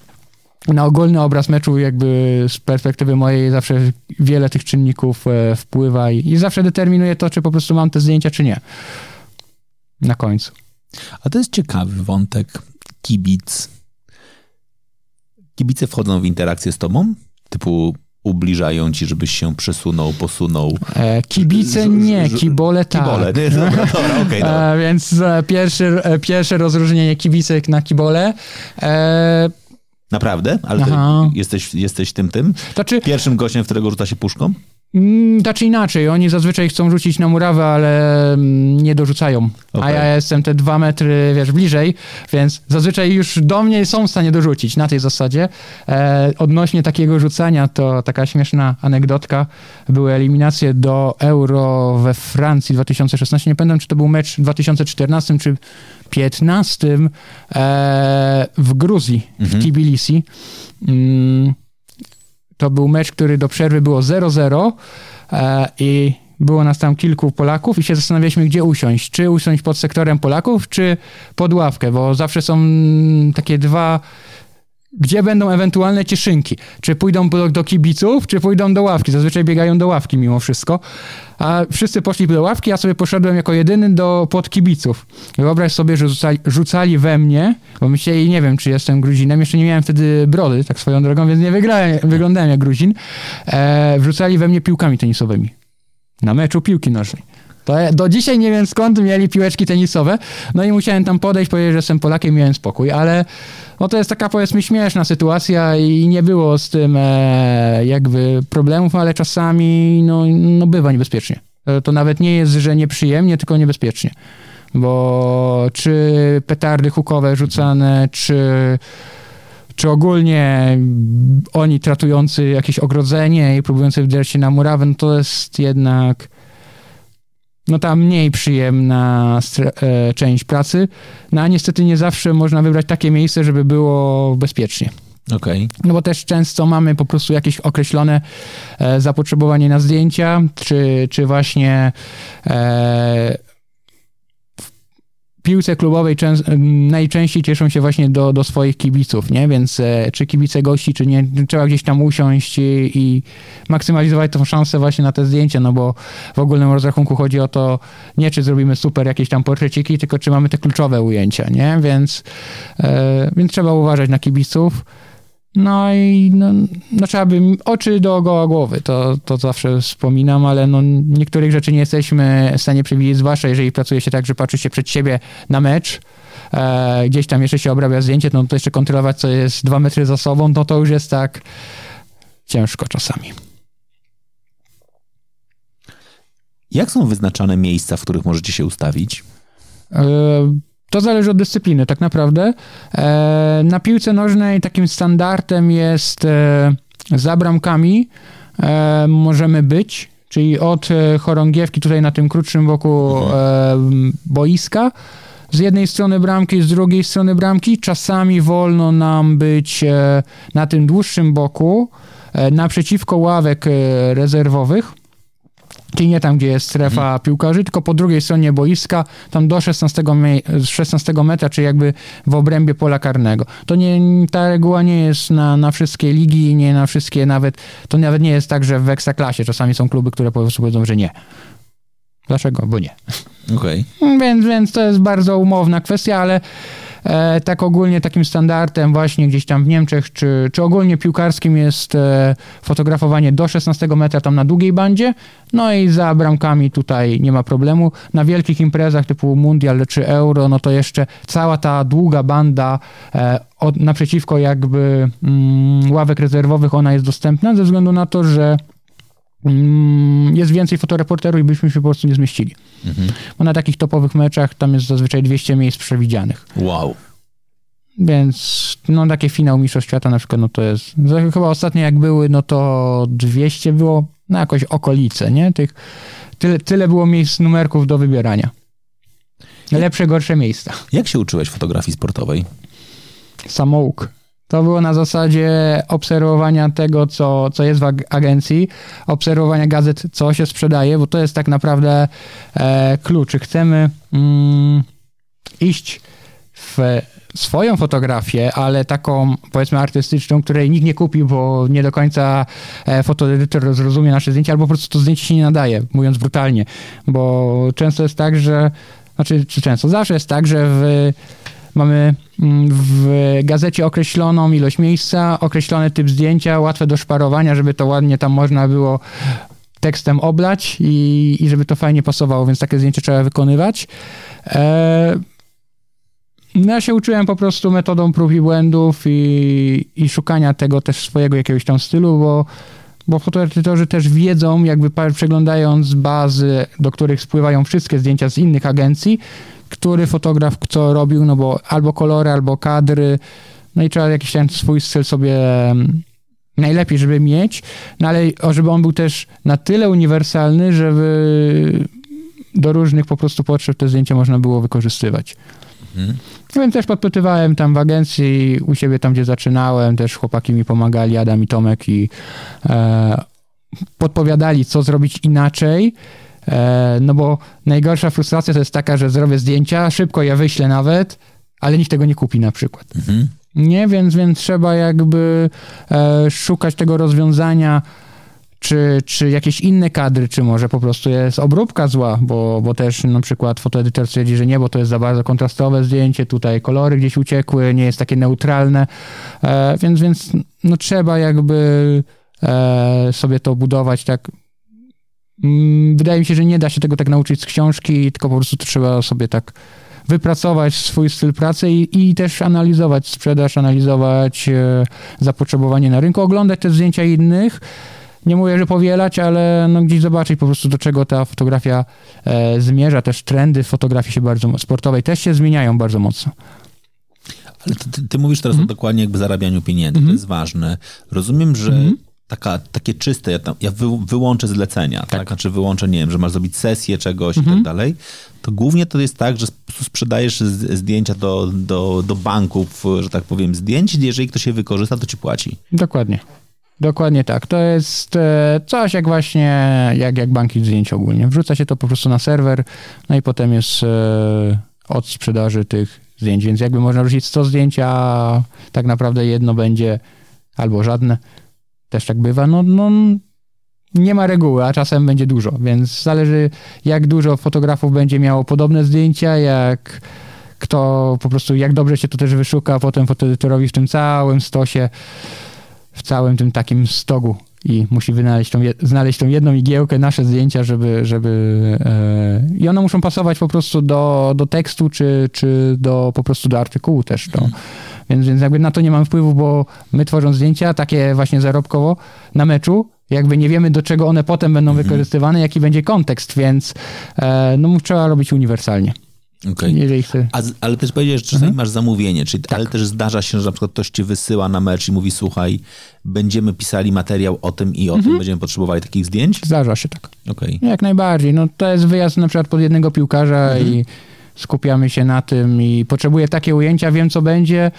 A: na ogólny obraz meczu jakby z perspektywy mojej zawsze wiele tych czynników e, wpływa i, i zawsze determinuje to, czy po prostu mam te zdjęcia, czy nie. Na końcu.
B: A to jest ciekawy wątek. Kibic. Kibice wchodzą w interakcję z tobą? Typu ubliżają ci, żebyś się przesunął, posunął.
A: E, kibice nie, kibole tak.
B: Kibole. Nie, dobra, dobra, okej, dobra. (laughs)
A: E, więc e, pierwszy, pierwsze rozróżnienie kibicek na kibole.
B: Naprawdę? Ale jesteś, jesteś tym tym?
A: znaczy,
B: Pierwszym gościem, w którego rzuca się puszką?
A: Mm, Znaczy inaczej, oni zazwyczaj chcą rzucić na murawę, ale mm, nie dorzucają. A
B: Okej.
A: ja jestem te dwa metry, wiesz, bliżej, więc zazwyczaj już do mnie są w stanie dorzucić na tej zasadzie. E, odnośnie takiego rzucania, to taka śmieszna anegdotka. Były eliminacje do Euro we Francji 2016. Nie pamiętam, czy to był mecz w 2014 czy 2015 e, w Gruzji,
B: Mhm.
A: w Tbilisi. Mm, to był mecz, który do przerwy było 0-0 e, i było nas tam kilku Polaków i się zastanawialiśmy, gdzie usiąść. Czy usiąść pod sektorem Polaków, czy pod ławkę, bo zawsze są takie dwa gdzie będą ewentualne cieszynki. Czy pójdą do, kibiców, czy pójdą do ławki. Zazwyczaj biegają do ławki mimo wszystko. A wszyscy poszli do ławki, ja sobie poszedłem jako jedyny do, pod kibiców. Wyobraź sobie, że rzucali, rzucali we mnie, bo myśleli, nie wiem, czy jestem Gruzinem. Jeszcze nie miałem wtedy brody, tak swoją drogą, więc nie wygrałem, wyglądałem jak Gruzin. E, wrzucali we mnie piłkami tenisowymi. Na meczu piłki nożnej. To do dzisiaj nie wiem skąd mieli piłeczki tenisowe. No i musiałem tam podejść, powiedzieć, że jestem Polakiem miałem spokój, ale no to jest taka powiedzmy śmieszna sytuacja i nie było z tym e, jakby problemów, ale czasami no, no bywa niebezpiecznie. E, To nawet nie jest, że nieprzyjemnie, tylko niebezpiecznie. Bo czy petardy hukowe rzucane, czy czy ogólnie oni tratujący jakieś ogrodzenie i próbujący wdrzeć się na murawę, no to jest jednak no ta mniej przyjemna e, część pracy. No a niestety nie zawsze można wybrać takie miejsce, żeby było bezpiecznie.
B: Okej.
A: No bo też często mamy po prostu jakieś określone e, zapotrzebowanie na zdjęcia, czy, czy właśnie e, piłce klubowej najczęściej cieszą się właśnie do, do swoich kibiców, nie? Więc e, czy kibice gości, czy nie, trzeba gdzieś tam usiąść i, i maksymalizować tą szansę właśnie na te zdjęcia, no bo w ogólnym rozrachunku chodzi o to, nie czy zrobimy super jakieś tam portreciki, tylko czy mamy te kluczowe ujęcia, nie? Więc, e, więc trzeba uważać na kibiców. No i no, no trzeba by oczy dookoła głowy, to, to zawsze wspominam, ale no, niektórych rzeczy nie jesteśmy w stanie przewidzieć, zwłaszcza jeżeli pracuje się tak, że patrzy się przed siebie na mecz, e, gdzieś tam jeszcze się obrabia zdjęcie, no to jeszcze kontrolować, co jest dwa metry za sobą, no to już jest tak ciężko czasami.
B: Jak są wyznaczane miejsca, w których możecie się ustawić?
A: E, To zależy od dyscypliny, tak naprawdę. E, Na piłce nożnej takim standardem jest e, za bramkami e, możemy być, czyli od e, chorągiewki tutaj na tym krótszym boku e, boiska, z jednej strony bramki, z drugiej strony bramki. Czasami wolno nam być na tym dłuższym boku, naprzeciwko ławek rezerwowych. Czyli nie tam, gdzie jest strefa piłkarzy, tylko po drugiej stronie boiska, tam do 16, me- 16 metra, czy jakby w obrębie pola karnego. To nie, ta reguła nie jest na, na wszystkie ligi, nie na wszystkie nawet, to nawet nie jest tak, że w Ekstraklasie czasami są kluby, które po prostu powiedzą, że nie. Dlaczego? Bo nie.
B: Okej.
A: Więc, więc to jest bardzo umowna kwestia, ale tak ogólnie takim standardem właśnie gdzieś tam w Niemczech, czy, czy ogólnie piłkarskim jest e, fotografowanie do 16 metra tam na długiej bandzie, no i za bramkami tutaj nie ma problemu. Na wielkich imprezach typu Mundial czy Euro, no to jeszcze cała ta długa banda e, od, naprzeciwko jakby mm, ławek rezerwowych ona jest dostępna ze względu na to, że jest więcej fotoreporterów i byśmy się po prostu nie zmieścili.
B: Mhm.
A: Bo na takich topowych meczach tam jest zazwyczaj 200 miejsc przewidzianych.
B: Wow.
A: Więc no takie finał Mistrzostw Świata na przykład, no to jest, chyba ostatnie jak były, no to 200 było na jakoś okolice, nie? Tych, tyle, tyle było miejsc, numerków do wybierania. Lepsze, gorsze miejsca.
B: Jak się uczyłeś fotografii sportowej?
A: Samouk. To było na zasadzie obserwowania tego, co, co jest w ag- agencji, obserwowania gazet, co się sprzedaje, bo to jest tak naprawdę e, klucz. Czy chcemy mm, iść w swoją fotografię, ale taką powiedzmy artystyczną, której nikt nie kupi, bo nie do końca e, fotoedytor zrozumie nasze zdjęcie, albo po prostu to zdjęcie się nie nadaje, mówiąc brutalnie, bo często jest tak, że znaczy, czy często, zawsze jest tak, że w, mamy mm, w gazecie określoną ilość miejsca, określony typ zdjęcia, łatwe do szparowania, żeby to ładnie tam można było tekstem oblać i, i żeby to fajnie pasowało, więc takie zdjęcie trzeba wykonywać. E, no ja się uczyłem po prostu metodą prób i błędów i, i szukania tego też swojego jakiegoś tam stylu, bo, bo fotoedytorzy też wiedzą, jakby przeglądając bazy, do których spływają wszystkie zdjęcia z innych agencji, który fotograf co robił, no bo albo kolory, albo kadry, no i trzeba jakiś ten swój styl sobie mm, najlepiej, żeby mieć, no ale żeby on był też na tyle uniwersalny, żeby do różnych po prostu potrzeb te zdjęcia można było wykorzystywać.
B: Mhm.
A: Więc też podpytywałem tam w agencji, u siebie tam, gdzie zaczynałem, też chłopaki mi pomagali, Adam i Tomek i e, podpowiadali, co zrobić inaczej, e, no bo najgorsza frustracja to jest taka, że zrobię zdjęcia, szybko je wyślę nawet, ale nikt tego nie kupi na przykład.
B: Mhm.
A: Nie, więc, więc trzeba jakby e, szukać tego rozwiązania, czy, czy jakieś inne kadry, czy może po prostu jest obróbka zła, bo, bo też na przykład fotoedytor stwierdzi, że nie, bo to jest za bardzo kontrastowe zdjęcie, tutaj kolory gdzieś uciekły, nie jest takie neutralne, e, więc, więc no, trzeba jakby e, sobie to budować tak. Mm, Wydaje mi się, że nie da się tego tak nauczyć z książki, tylko po prostu trzeba sobie tak wypracować swój styl pracy i, i też analizować sprzedaż, analizować e, zapotrzebowanie na rynku, oglądać te zdjęcia innych. Nie mówię, że powielać, ale no gdzieś zobaczyć po prostu do czego ta fotografia e, zmierza. Też trendy fotografii się bardzo sportowej też się zmieniają bardzo mocno.
B: Ale ty, ty, ty mówisz teraz
A: Mhm.
B: o dokładnie jakby zarabianiu pieniędzy, to jest ważne. Rozumiem, że
A: Mhm.
B: taka, takie czyste, ja, tam, ja wy, wyłączę zlecenia, tak. Znaczy wyłączę, nie wiem, że masz zrobić sesję czegoś i
A: Mhm.
B: tak dalej, to głównie to jest tak, że sprzedajesz zdjęcia do, do, do banków, że tak powiem, zdjęć, jeżeli ktoś je wykorzysta, to ci płaci.
A: Dokładnie. Dokładnie tak. To jest e, coś jak właśnie, jak, jak banki zdjęć ogólnie. Wrzuca się to po prostu na serwer, no i potem jest e, od sprzedaży tych zdjęć. Więc jakby można wrzucić 100 zdjęć, a tak naprawdę jedno będzie albo żadne. Też tak bywa. No, no nie ma reguły, a czasem będzie dużo, więc zależy jak dużo fotografów będzie miało podobne zdjęcia, jak kto po prostu, jak dobrze się to też wyszuka potem fotoedytorowi w tym całym stosie w całym tym takim stogu i musi wynaleźć tą, znaleźć tą jedną igiełkę, nasze zdjęcia, żeby, żeby e, i one muszą pasować po prostu do, do tekstu, czy, czy do, po prostu do artykułu też to. Więc, więc jakby na to nie mam wpływu, bo my tworząc zdjęcia, takie właśnie zarobkowo na meczu, jakby nie wiemy, do czego one potem będą wykorzystywane, jaki będzie kontekst, więc e, no trzeba robić uniwersalnie. Jeżeli chce.
B: A ale też powiedziałeś, że czasami
A: Mhm.
B: masz zamówienie, czyli,
A: Tak.
B: ale też zdarza się, że na przykład ktoś ci wysyła na mecz i mówi, słuchaj, będziemy pisali materiał o tym i o
A: Mhm.
B: tym, będziemy potrzebowali takich zdjęć?
A: Zdarza się tak.
B: Okej.
A: Jak najbardziej. No to jest wyjazd na przykład pod jednego piłkarza i skupiamy się na tym i potrzebuję takie ujęcia, wiem co będzie,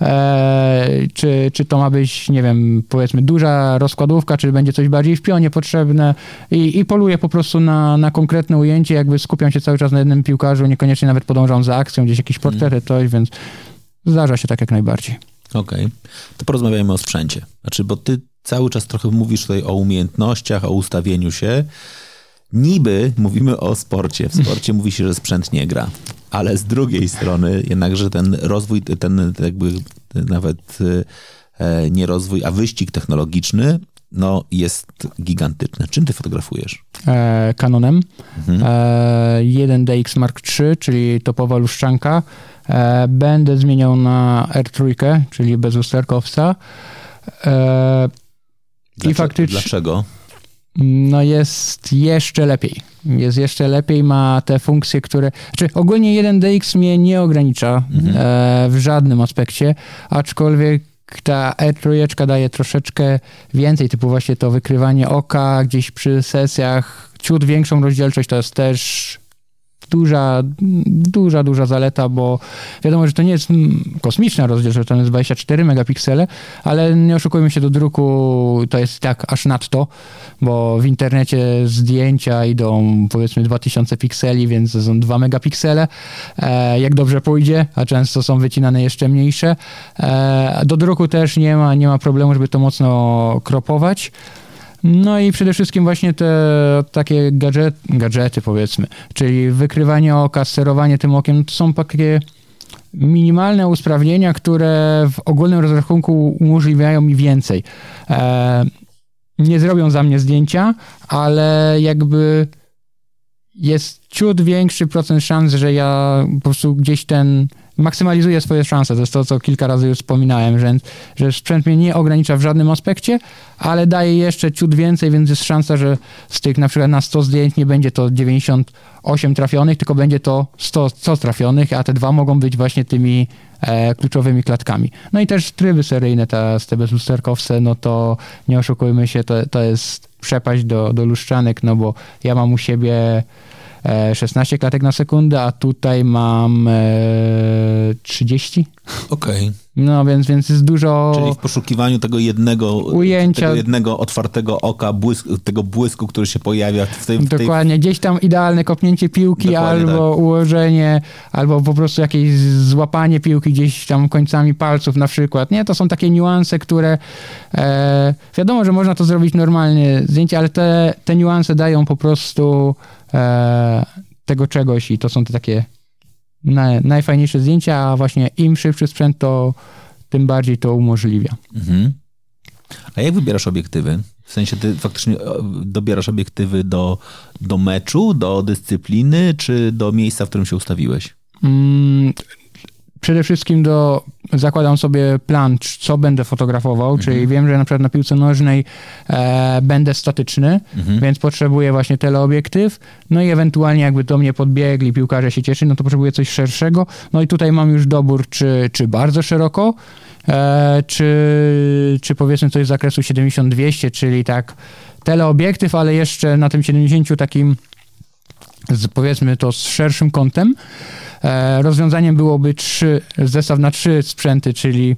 A: e, czy, czy to ma być, nie wiem, powiedzmy duża rozkładówka, czy będzie coś bardziej w pionie potrzebne i, i poluję po prostu na, na konkretne ujęcie, jakby skupiam się cały czas na jednym piłkarzu, niekoniecznie nawet podążam za akcją, gdzieś jakieś portrety, coś, więc zdarza się tak jak najbardziej.
B: Okej. To porozmawiajmy o sprzęcie. Znaczy, bo ty cały czas trochę mówisz tutaj o umiejętnościach, o ustawieniu się. Niby mówimy o sporcie. W sporcie mówi się, że sprzęt nie gra. Ale z drugiej strony jednakże ten rozwój, ten jakby nawet e, nie rozwój, a wyścig technologiczny no, jest gigantyczny. Czym ty fotografujesz?
A: E, Canonem. Mhm. E, 1DX Mark III, czyli topowa luszczanka. E, będę zmieniał na R3, czyli bez lusterkowca.
B: E, I faktycznie. Dlaczego?
A: No jest jeszcze lepiej. Jest jeszcze lepiej, ma te funkcje, które... Znaczy ogólnie 1DX mnie nie ogranicza mhm. e, w żadnym aspekcie, aczkolwiek ta E3 daje troszeczkę więcej, typu właśnie to wykrywanie oka gdzieś przy sesjach, ciut większą rozdzielczość to jest też duża, duża, duża zaleta, bo wiadomo, że to nie jest kosmiczna rozdzielczość, to jest 24 megapiksele, ale nie oszukujmy się, do druku to jest tak aż nadto, bo w internecie zdjęcia idą powiedzmy 2000 pikseli, więc są 2 megapiksele, e, jak dobrze pójdzie, a często są wycinane jeszcze mniejsze. E, do druku też nie ma, nie ma problemu, żeby to mocno kropować. No i przede wszystkim właśnie te takie gadżet, gadżety powiedzmy, czyli wykrywanie oka, sterowanie tym okiem, to są takie minimalne usprawnienia, które w ogólnym rozrachunku umożliwiają mi więcej. E, nie zrobią za mnie zdjęcia, ale jakby jest ciut większy procent szans, że ja po prostu gdzieś ten maksymalizuję swoje szanse. To jest to, co kilka razy już wspominałem, że, że sprzęt mnie nie ogranicza w żadnym aspekcie, ale daje jeszcze ciut więcej, więc jest szansa, że z tych na przykład na 100 zdjęć nie będzie to 98 trafionych, tylko będzie to 100, 100 trafionych, a te dwa mogą być właśnie tymi e, kluczowymi klatkami. No i też tryby seryjne, te, te bezlusterkowce, no to nie oszukujmy się, to, to jest przepaść do, do luszczanek, no bo ja mam u siebie 16 e, klatek na sekundę, a tutaj mam 30. E,
B: Okej. Okay.
A: No więc, więc jest dużo.
B: Czyli w poszukiwaniu tego jednego ujęcia. Tego jednego otwartego oka, błysk, tego błysku, który się pojawia w tej. W
A: Dokładnie, tej... gdzieś tam idealne kopnięcie piłki, Dokładnie albo tak. ułożenie, albo po prostu jakieś złapanie piłki gdzieś tam końcami palców na przykład. Nie, to są takie niuanse, które e, wiadomo, że można to zrobić normalnie zdjęcie, ale te, te niuanse dają po prostu tego czegoś i to są te takie na, najfajniejsze zdjęcia, a właśnie im szybszy sprzęt, to tym bardziej to umożliwia. Mhm.
B: A jak wybierasz obiektywy? W sensie ty faktycznie e, dobierasz obiektywy do, do meczu, do dyscypliny, czy do miejsca, w którym się ustawiłeś?
A: Przede wszystkim do, zakładam sobie plan, co będę fotografował, mhm. czyli wiem, że na przykład na piłce nożnej e, będę statyczny, mhm. więc potrzebuję właśnie teleobiektyw, no i ewentualnie jakby do mnie podbiegli, piłkarze się cieszy, no to potrzebuję coś szerszego, no i tutaj mam już dobór, czy, czy bardzo szeroko, e, czy, czy powiedzmy coś z zakresu 70-200, czyli tak teleobiektyw, ale jeszcze na tym 70 takim z, powiedzmy to z szerszym kątem, rozwiązaniem byłoby trzy, zestaw na trzy sprzęty, czyli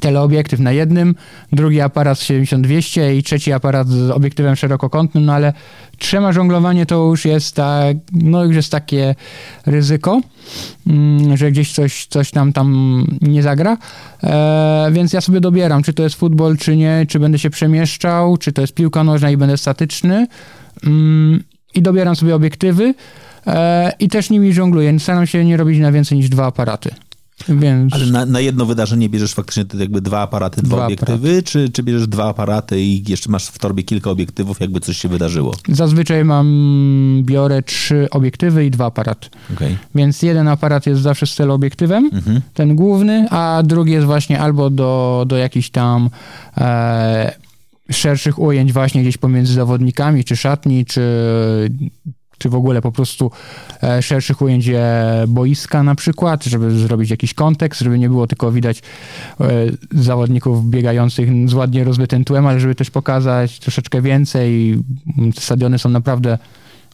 A: teleobiektyw na jednym, drugi aparat z 70-200 i trzeci aparat z obiektywem szerokokątnym, no ale trzema żonglowanie to już jest tak, no już jest takie ryzyko, mm, że gdzieś coś, coś tam tam nie zagra, e, więc ja sobie dobieram, czy to jest futbol, czy nie, czy będę się przemieszczał, czy to jest piłka nożna i będę statyczny. Mm, i dobieram sobie obiektywy, E, i też nimi żongluję. Staram się nie robić na więcej niż dwa aparaty. Więc...
B: Ale na, na, jedno wydarzenie bierzesz faktycznie jakby dwa aparaty, dwa, dwa obiektywy, aparaty. Czy, czy bierzesz dwa aparaty i jeszcze masz w torbie kilka obiektywów, jakby coś się wydarzyło?
A: Zazwyczaj mam, biorę trzy obiektywy i dwa aparaty. Okay. Więc jeden aparat jest zawsze z teleobiektywem, mhm. ten główny, a drugi jest właśnie albo do, do jakichś tam e, szerszych ujęć właśnie gdzieś pomiędzy zawodnikami, czy szatni, czy czy w ogóle po prostu e, szerszych ujęć e, boiska na przykład, żeby zrobić jakiś kontekst, żeby nie było tylko widać e, zawodników biegających z ładnie rozbytym tłem, ale żeby też pokazać troszeczkę więcej. Stadiony są naprawdę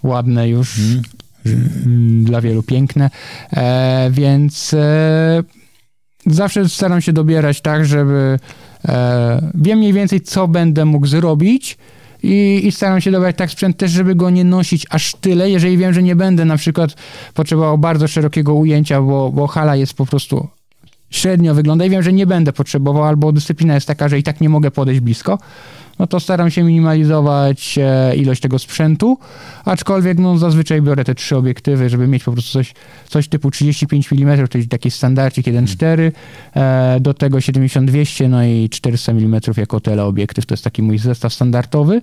A: ładne już, mm. dla wielu piękne, więc zawsze staram się dobierać tak, żeby wiem mniej więcej, co będę mógł zrobić, i, i staram się dobrać tak sprzęt też, żeby go nie nosić aż tyle, jeżeli wiem, że nie będę na przykład potrzebował bardzo szerokiego ujęcia, bo, bo hala jest po prostu średnio wygląda i wiem, że nie będę potrzebował, albo dyscyplina jest taka, że i tak nie mogę podejść blisko, no to staram się minimalizować e, ilość tego sprzętu, aczkolwiek no zazwyczaj biorę te trzy obiektywy, żeby mieć po prostu coś, coś typu 35 mm, czyli taki standardzik 1.4, e, do tego 70-200, no i 400 mm jako teleobiektyw, to jest taki mój zestaw standardowy.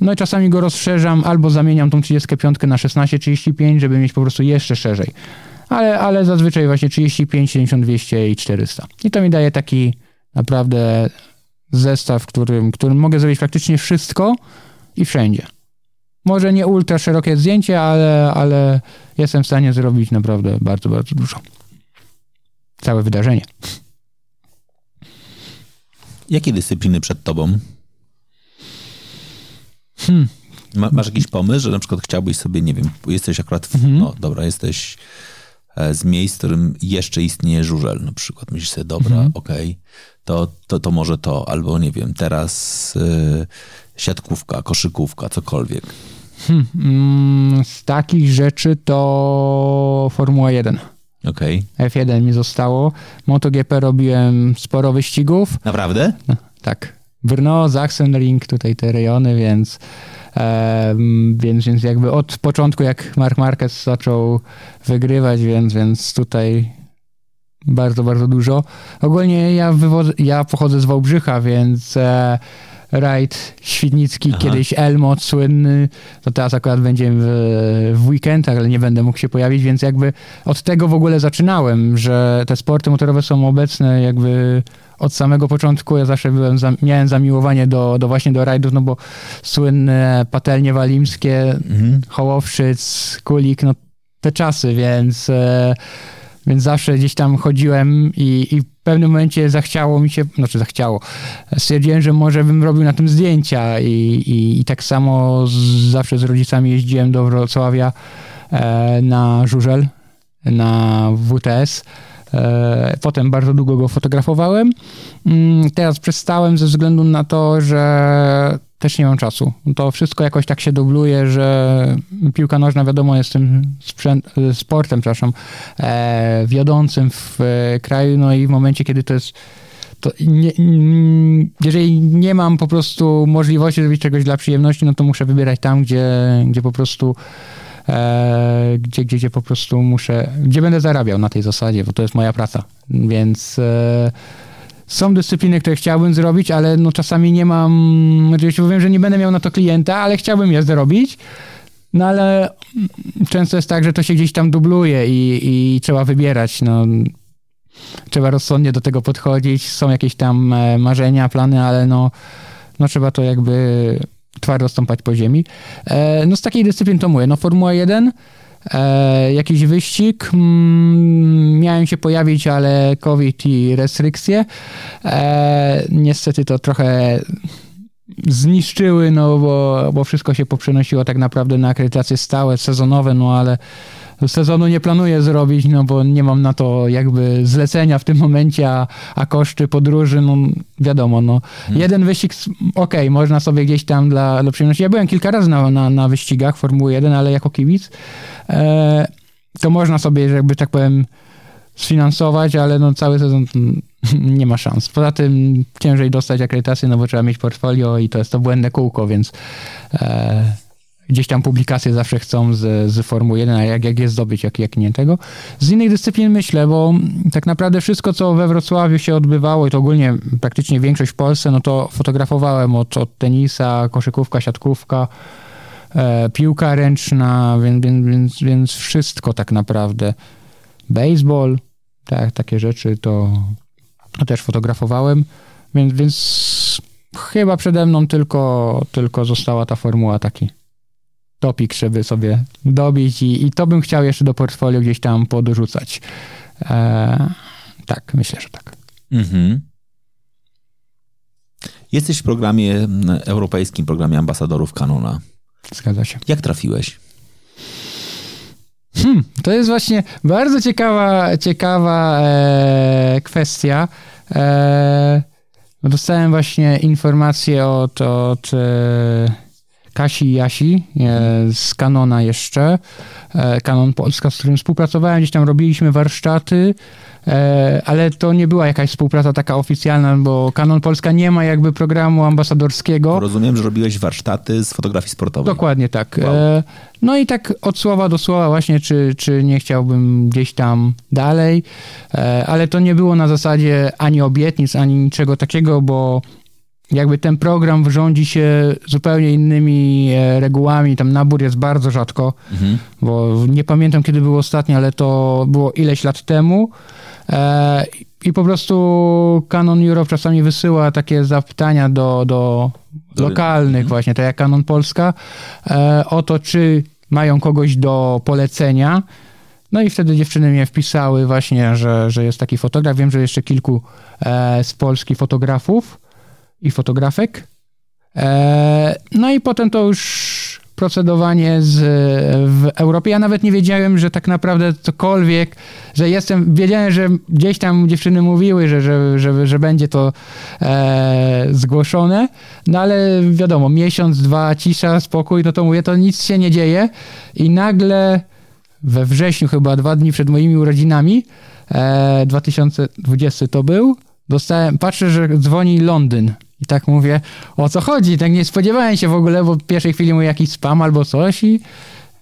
A: No i czasami go rozszerzam albo zamieniam tą 35 na 16-35, żeby mieć po prostu jeszcze szerzej. Ale, ale zazwyczaj właśnie 35, 70, 200 i 400. I to mi daje taki naprawdę zestaw, w którym, którym mogę zrobić praktycznie wszystko i wszędzie. Może nie ultra szerokie zdjęcie, ale, ale jestem w stanie zrobić naprawdę bardzo, bardzo dużo. Całe wydarzenie.
B: Jakie dyscypliny przed tobą? Hmm. Ma, masz jakiś pomysł, że na przykład chciałbyś sobie, nie wiem, jesteś akurat, w, mhm. no dobra, jesteś e, z miejsc, w którym jeszcze istnieje żużel na przykład. Myślisz sobie, dobra, mhm. okej, okay, to, to, to może to, albo nie wiem, teraz y, siatkówka, koszykówka, cokolwiek.
A: Hmm, mm, z takich rzeczy to Formuła 1.
B: Okej.
A: Okay. F1 mi zostało. MotoGP robiłem sporo wyścigów.
B: Naprawdę?
A: No, tak. Brno, Sachsenring, tutaj te rejony, więc, e, więc, więc jakby od początku, jak Mark Marquez zaczął wygrywać, więc, więc tutaj bardzo, bardzo dużo. Ogólnie ja, wywodzę, ja pochodzę z Wałbrzycha, więc e, rajd Świdnicki, Aha. kiedyś Elmot słynny, to teraz akurat będzie w, w weekendach, ale nie będę mógł się pojawić, więc jakby od tego w ogóle zaczynałem, że te sporty motorowe są obecne jakby od samego początku. Ja zawsze byłem, miałem zamiłowanie do, do właśnie do rajdów, no bo słynne patelnie walimskie, mhm. Hołowszyc, Kulik, no te czasy, więc... E, więc zawsze gdzieś tam chodziłem i, i w pewnym momencie zachciało mi się, znaczy zachciało, stwierdziłem, że może bym robił na tym zdjęcia i, i, i tak samo z, zawsze z rodzicami jeździłem do Wrocławia e, na żużel, na WTS. E, potem bardzo długo go fotografowałem. Mm, teraz przestałem ze względu na to, że też nie mam czasu. To wszystko jakoś tak się dubluje, że piłka nożna wiadomo jest tym sprzęt, sportem, przepraszam, e, wiodącym w e, kraju, no i w momencie, kiedy to jest to nie, jeżeli nie mam po prostu możliwości zrobić czegoś dla przyjemności, no to muszę wybierać tam, gdzie, gdzie po prostu e, gdzie, gdzie, gdzie po prostu muszę, gdzie będę zarabiał na tej zasadzie, bo to jest moja praca, więc e, są dyscypliny, które chciałbym zrobić, ale no czasami nie mam, oczywiście powiem, że nie będę miał na to klienta, ale chciałbym je zrobić. No ale często jest tak, że to się gdzieś tam dubluje i, i trzeba wybierać. No, trzeba rozsądnie do tego podchodzić. Są jakieś tam e, marzenia, plany, ale no, no trzeba to jakby twardo stąpać po ziemi. E, no z takiej dyscypliny to mówię. No Formuła 1 e, jakiś wyścig. Mm, miałem się pojawić, ale COVID i restrykcje. E, niestety to trochę zniszczyły, no bo, bo wszystko się poprzenosiło tak naprawdę na akredytacje stałe, sezonowe, no ale sezonu nie planuję zrobić, no bo nie mam na to jakby zlecenia w tym momencie, a, a koszty podróży, no wiadomo, no. Hmm. Jeden wyścig, okej, okay, można sobie gdzieś tam dla, dla przyjemności. Ja byłem kilka razy na, na, na wyścigach Formuły 1, ale jako kibic, e, to można sobie, jakby tak powiem, sfinansować, ale no cały sezon (laughs) nie ma szans. Poza tym ciężej dostać akredytację, no bo trzeba mieć portfolio i to jest to błędne kółko, więc e, gdzieś tam publikacje zawsze chcą z, z Formuły 1, a jak, jak je zdobyć, jak, jak nie tego. Z innych dyscyplin myślę, bo tak naprawdę wszystko, co we Wrocławiu się odbywało i to ogólnie praktycznie większość w Polsce, no to fotografowałem od, od tenisa, koszykówka, siatkówka, e, piłka ręczna, więc, więc, więc wszystko tak naprawdę. Baseball, tak, takie rzeczy to, to też fotografowałem, więc, więc chyba przede mną tylko, tylko została ta formuła taki topik, żeby sobie dobić i, i to bym chciał jeszcze do portfolio gdzieś tam podrzucać. E, tak, myślę, że tak. Mhm.
B: Jesteś w programie, europejskim programie ambasadorów Kanona.
A: Zgadza się.
B: Jak trafiłeś?
A: Hmm, to jest właśnie bardzo ciekawa, ciekawa e, kwestia. E, dostałem właśnie informację od, od e, Kasi Jasi e, z Kanona jeszcze, e, Kanon Polska, z którym współpracowałem, gdzieś tam robiliśmy warsztaty, e, ale to nie była jakaś współpraca taka oficjalna, bo Kanon Polska nie ma jakby programu ambasadorskiego.
B: Rozumiem, że robiłeś warsztaty z fotografii sportowej.
A: Dokładnie tak.
B: Wow.
A: No i tak od słowa do słowa właśnie, czy, czy nie chciałbym gdzieś tam dalej, ale to nie było na zasadzie ani obietnic, ani niczego takiego, bo jakby ten program rządzi się zupełnie innymi e, regułami, tam nabór jest bardzo rzadko,
B: Mhm.
A: bo nie pamiętam kiedy było ostatnio, ale to było ileś lat temu. E, I po prostu Canon Europe czasami wysyła takie zapytania do, do lokalnych
B: Mhm.
A: właśnie, tak jak Canon Polska, e, o to, czy mają kogoś do polecenia. No i wtedy dziewczyny mnie wpisały właśnie, że, że jest taki fotograf. Wiem, że jeszcze kilku z Polski fotografów i fotografek. E, no i potem to już procedowanie z, w Europie. Ja nawet nie wiedziałem, że tak naprawdę cokolwiek, że jestem, wiedziałem, że gdzieś tam dziewczyny mówiły, że, że, że, że będzie to e, zgłoszone, no ale wiadomo, miesiąc, dwa, cisza, spokój, no to mówię, to nic się nie dzieje i nagle we wrześniu, chyba dwa dni przed moimi urodzinami, e, 2020 to był, dostałem, patrzę, że dzwoni Londyn. I tak mówię, o co chodzi? Tak nie spodziewałem się w ogóle, bo w pierwszej chwili mówię jakiś spam albo coś i